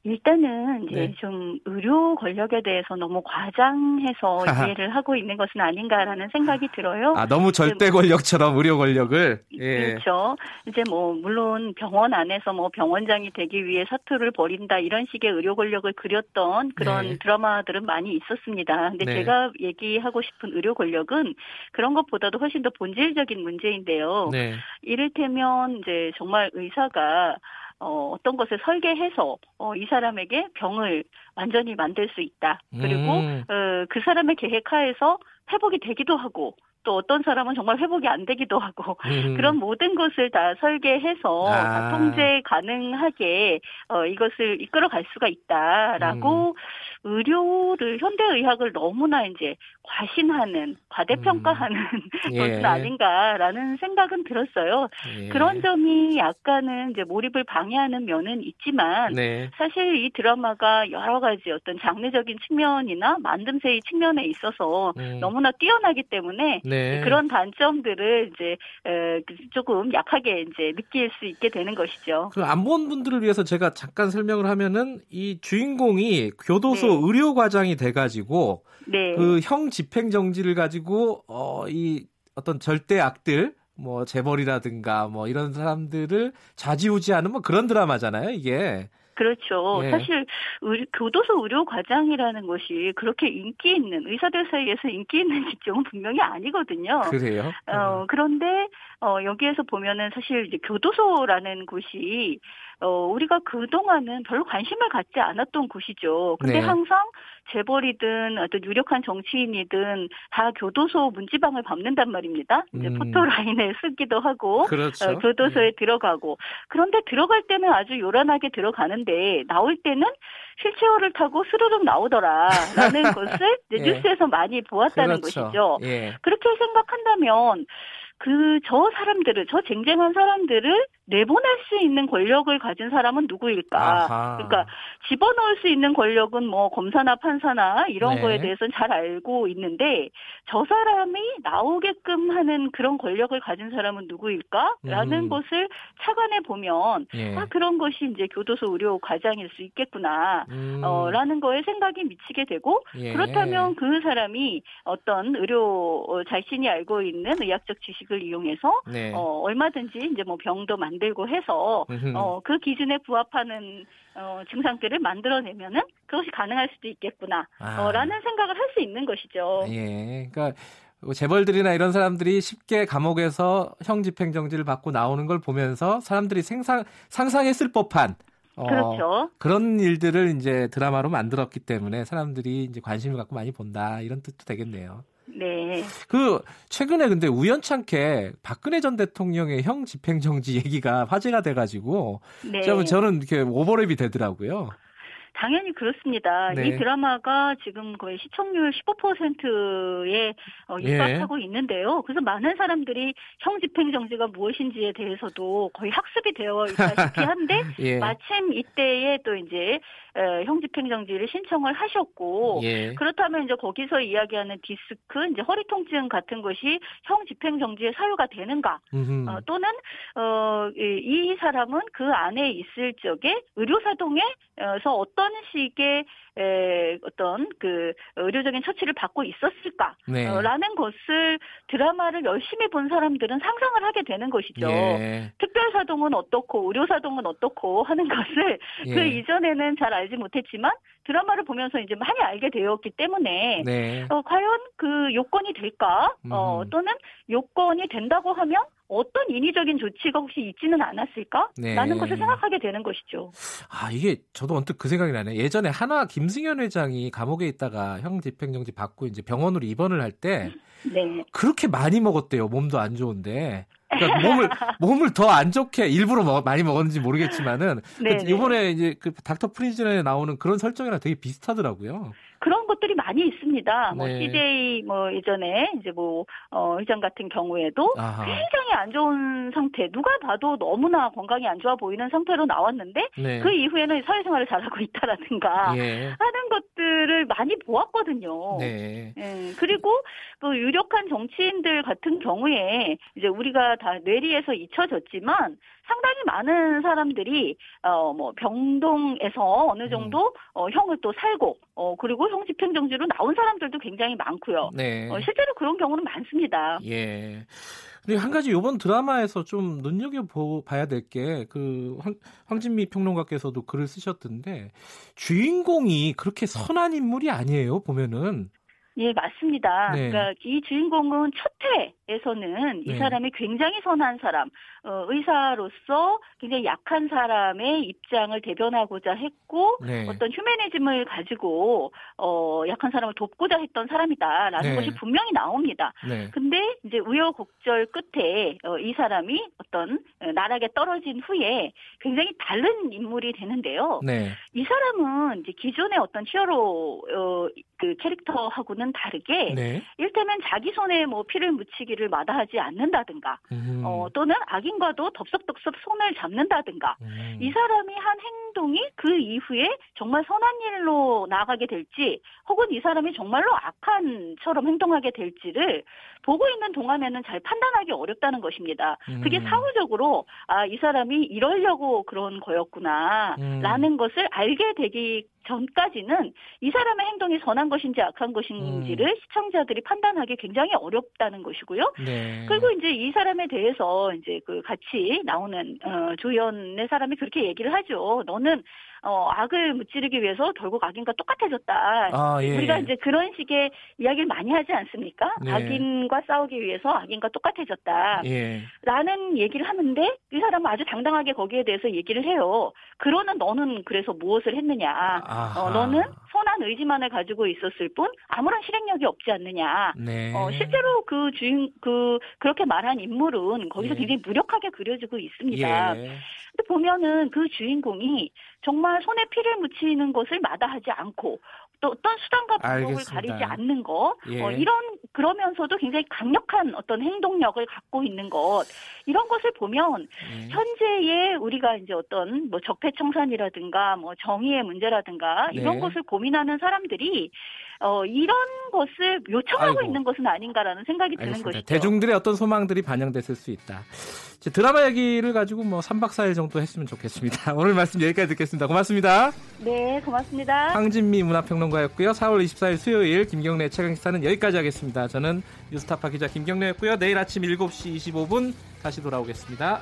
일단은 이제
네.
좀 의료 권력에 대해서 너무 과장해서
하하.
이해를 하고 있는 것은 아닌가라는 생각이 들어요.
아, 너무 절대 권력처럼 의료 권력을 예.
그렇죠. 이제 뭐 물론 병원 안에서 뭐 병원장이 되기 위해 사투를 벌인다 이런 식의 의료 권력을 그렸던 그런
네.
드라마들은 많이 있었습니다. 근데
네.
제가 얘기하고 싶은 의료 권력은 그런 것보다도 훨씬 더 본질적인 문제인데요.
네.
이를테면 이제 정말 의사가 어, 어떤 것을 설계해서 어, 이 사람에게 병을 완전히 만들 수 있다. 그리고
음.
어, 그 사람의 계획하에서 회복이 되기도 하고 또 어떤 사람은 정말 회복이 안 되기도 하고
음.
그런 모든 것을 다 설계해서
아.
다 통제 가능하게 어, 이것을 이끌어갈 수가 있다라고 의료를 현대의학을 너무나 이제 과신하는 과대평가하는 [laughs]
예.
것은 아닌가라는 생각은 들었어요.
예.
그런 점이 약간은 이제 몰입을 방해하는 면은 있지만
네.
사실 이 드라마가 여러 가지 어떤 장르적인 측면이나 만듦새의 측면에 있어서
음.
너무나 뛰어나기 때문에
네.
그런 단점들을 이제 에, 그 조금 약하게 이제 느낄 수 있게 되는 것이죠.
그안 본 분들을 위해서 제가 잠깐 설명을 하면은 이 주인공이 교도소
네.
의료 과장이 돼가지고
네.
그형 집행 정지를 가지고 어 이 어떤 절대 악들 뭐 재벌이라든가 뭐 이런 사람들을 좌지우지하는 뭐 그런 드라마잖아요 이게.
그렇죠.
예.
사실 의료- 교도소 의료 과장이라는 것이 그렇게 인기 있는 의사들 사이에서 인기 있는 [laughs] 직종은 분명히 아니거든요.
그래요?
어, 그런데, 어, 여기에서 보면은 사실 이제 교도소라는 곳이, 어, 우리가 그동안은 별로 관심을 갖지 않았던 곳이죠. 근데
네.
항상 재벌이든 어떤 유력한 정치인이든 다 교도소 문지방을 밟는단 말입니다. 이제
음.
포토라인에 [laughs] 쓰기도 하고,
그렇죠.
어, 교도소에 들어가고. 그런데 들어갈 때는 아주 요란하게 들어가는데, 나올 때는 휠체어를 타고 스르륵 나오더라. 라는 [laughs] 것을
예.
뉴스에서 많이 보았다는
그렇죠.
것이죠.
예.
그렇게 생각한다면 그 저 사람들을 저 쟁쟁한 사람들을 내보낼 수 있는 권력을 가진 사람은 누구일까?
아하.
그러니까 집어넣을 수 있는 권력은 뭐 검사나 판사나 이런
네.
거에 대해서는 잘 알고 있는데 저 사람이 나오게끔 하는 그런 권력을 가진 사람은 누구일까?라는
음.
것을 차관해 보면
예.
아 그런 것이 이제 교도소 의료 과장일 수 있겠구나.
음.
어, 라는 거에 생각이 미치게 되고
예.
그렇다면 그 사람이 어떤 의료 어, 자신이 알고 있는 의학적 지식을 이용해서
네.
어, 얼마든지 이제 뭐 병도 만 들고 해서. 어, 그 기준에 부합하는 어, 증상들을 만들어내면은 그것이 가능할 수도 있겠구나.
아.
어, 라는 생각을 할 수 있는 것이죠.
예. 그러니까 재벌들이나 이런 사람들이 쉽게 감옥에서 형 집행정지를 받고 나오는 걸 보면서 사람들이 생상 상상했을 법한 어,
그렇죠.
그런 일들을 이제 드라마로 만들었기 때문에 사람들이 이제 관심을 갖고 많이 본다 이런 뜻도 되겠네요.
네.
그 최근에 근데 우연찮게 박근혜 전 대통령의 형 집행정지 얘기가 화제가 돼가지고
네.
저는 이렇게 오버랩이 되더라고요.
당연히 그렇습니다.
네.
이 드라마가 지금 거의 시청률 15%에 어,
예.
육박하고 있는데요. 그래서 많은 사람들이 형 집행 정지가 무엇인지에 대해서도 거의 학습이 되어 있다시피 한데 [laughs]
예.
마침 이때에 또 이제 에, 형 집행정지를 신청을 하셨고
예.
그렇다면 이제 거기서 이야기하는 디스크, 이제 허리 통증 같은 것이 형 집행정지의 사유가 되는가? 어, 또는 어, 이, 이 사람은 그 안에 있을 적에 의료사동에서 어떤 식의 에, 어떤 그 의료적인 처치를 받고 있었을까?
네.
어, 라는 것을 드라마를 열심히 본 사람들은 상상을 하게 되는 것이죠.
예.
특별사동은 어떻고 의료사동은 어떻고 하는 [laughs] 것을
예.
그 이전에는 잘 알지 못했지만 드라마를 보면서 이제 많이 알게 되었기 때문에
네.
어, 과연 그 요건이 될까? 어,
음.
또는 요건이 된다고 하면 어떤 인위적인 조치가 혹시 있지는 않았을까?
네.
라는 것을 생각하게 되는 것이죠.
아, 이게 저도 언뜻 그 생각이 나네. 예전에 하나 김승현 회장이 감옥에 있다가 형 집행정지 받고 이제 병원으로 입원을 할 때 [laughs]
네.
그렇게 많이 먹었대요. 몸도 안 좋은데. 그러니까 몸을 [laughs] 몸을 더 안 좋게 일부러 먹- 많이 먹었는지 모르겠지만은
네,
그
네.
이번에 이제 그 닥터 프리즌에 나오는 그런 설정이랑 되게 비슷하더라고요.
그런 것들이 많이 있습니다. 뭐
네.
CJ 뭐 예전에 이제 뭐 어, 의장 같은 경우에도
아하.
굉장히 안 좋은 상태, 누가 봐도 너무나 건강이 안 좋아 보이는 상태로 나왔는데
네.
그 이후에는 사회생활을 잘하고 있다라든가
예.
하는 것들을 많이 보았거든요.
네.
예, 그리고 그 유력한 정치인들 같은 경우에 이제 우리가 다 뇌리에서 잊혀졌지만 상당히 많은 사람들이 어 뭐 병동에서 어느 정도
음.
어 형을 또 살고 어 그리고 형 집행정지로 나온 사람들도 굉장히 많고요.
네.
어, 실제로 그런 경우는 많습니다.
예. 그리고 한 가지 이번 드라마에서 좀 눈여겨 봐야 될 게 그 황진미 평론가께서도 글을 쓰셨던데 주인공이 그렇게 선한 인물이 아니에요 보면은
예, 맞습니다.
네.
그러니까 이 주인공은 첫 에서는 이
네.
사람이 굉장히 선한 사람, 어, 의사로서 굉장히 약한 사람의 입장을 대변하고자 했고
네.
어떤 휴메니즘을 가지고 어, 약한 사람을 돕고자 했던 사람이다라는
네.
것이 분명히 나옵니다.
네.
근데 이제 우여곡절 끝에 어, 이 사람이 어떤 어, 나락에 떨어진 후에 굉장히 다른 인물이 되는데요.
네.
이 사람은 이제 기존의 어떤 히어로 어, 그 캐릭터하고는 다르게
네.
일테면 자기 손에 뭐 피를 묻히기를 마다하지 않는다든가
음.
어, 또는 악인과도 덥석덥석 손을 잡는다든가
음.
이 사람이 한 행동이 그 이후에 정말 선한 일로 나아가게 될지 혹은 이 사람이 정말로 악한처럼 행동하게 될지를 보고 있는 동안에는 잘 판단하기 어렵다는 것입니다. 그게
음.
사후적으로 아 이 사람이 이러려고 그런 거였구나
음.
라는 것을 알게 되기 전까지는 이 사람의 행동이 선한 것인지 악한 것인지를
음.
시청자들이 판단하기 굉장히 어렵다는 것이고요.
네.
그리고 이제 이 사람에 대해서 이제 그 같이 나오는 어, 조연의 사람이 그렇게 얘기를 하죠. 너는 어, 악을 무찌르기 위해서 결국 악인과 똑같아졌다.
아, 예.
우리가 이제 그런 식의 이야기를 많이 하지 않습니까?
네.
악인과 싸우기 위해서 악인과 똑같아졌다.
예.
라는 얘기를 하는데 이 사람은 아주 당당하게 거기에 대해서 얘기를 해요. 그러는 너는 그래서 무엇을 했느냐? 어, 너는 선한 의지만을 가지고 있었을 뿐 아무런 실행력이 없지 않느냐?
네.
어, 실제로 그 주인 그 그렇게 말한 인물은 거기서
예.
굉장히 무력하게 그려지고 있습니다.
예.
근데 보면은 그 주인공이 정말 손에 피를 묻히는 것을 마다하지 않고 또 어떤 수단과 방법을. 가리지 않는 것
예.
어, 이런 그러면서도 굉장히 강력한 어떤 행동력을 갖고 있는 것 이런 것을 보면
예.
현재의 우리가 이제 어떤 뭐 적폐청산이라든가 뭐 정의의 문제라든가 이런
네.
것을 고민하는 사람들이 어 이런 것을 요청하고
아이고.
있는 것은 아닌가라는 생각이 드는
알겠습니다.
것이죠.
대중들의 어떤 소망들이 반영됐을 수 있다. 드라마 얘기를 가지고 뭐 3박 4일 정도 했으면 좋겠습니다. [laughs] 오늘 말씀 여기까지 듣겠습니다. 고맙습니다.
네, 고맙습니다.
황진미 문화평론가였고요. 4월 24일 수요일 김경래 최강식사는 여기까지 하겠습니다. 저는 뉴스타파 기자 김경래였고요. 내일 아침 7시 25분 다시 돌아오겠습니다.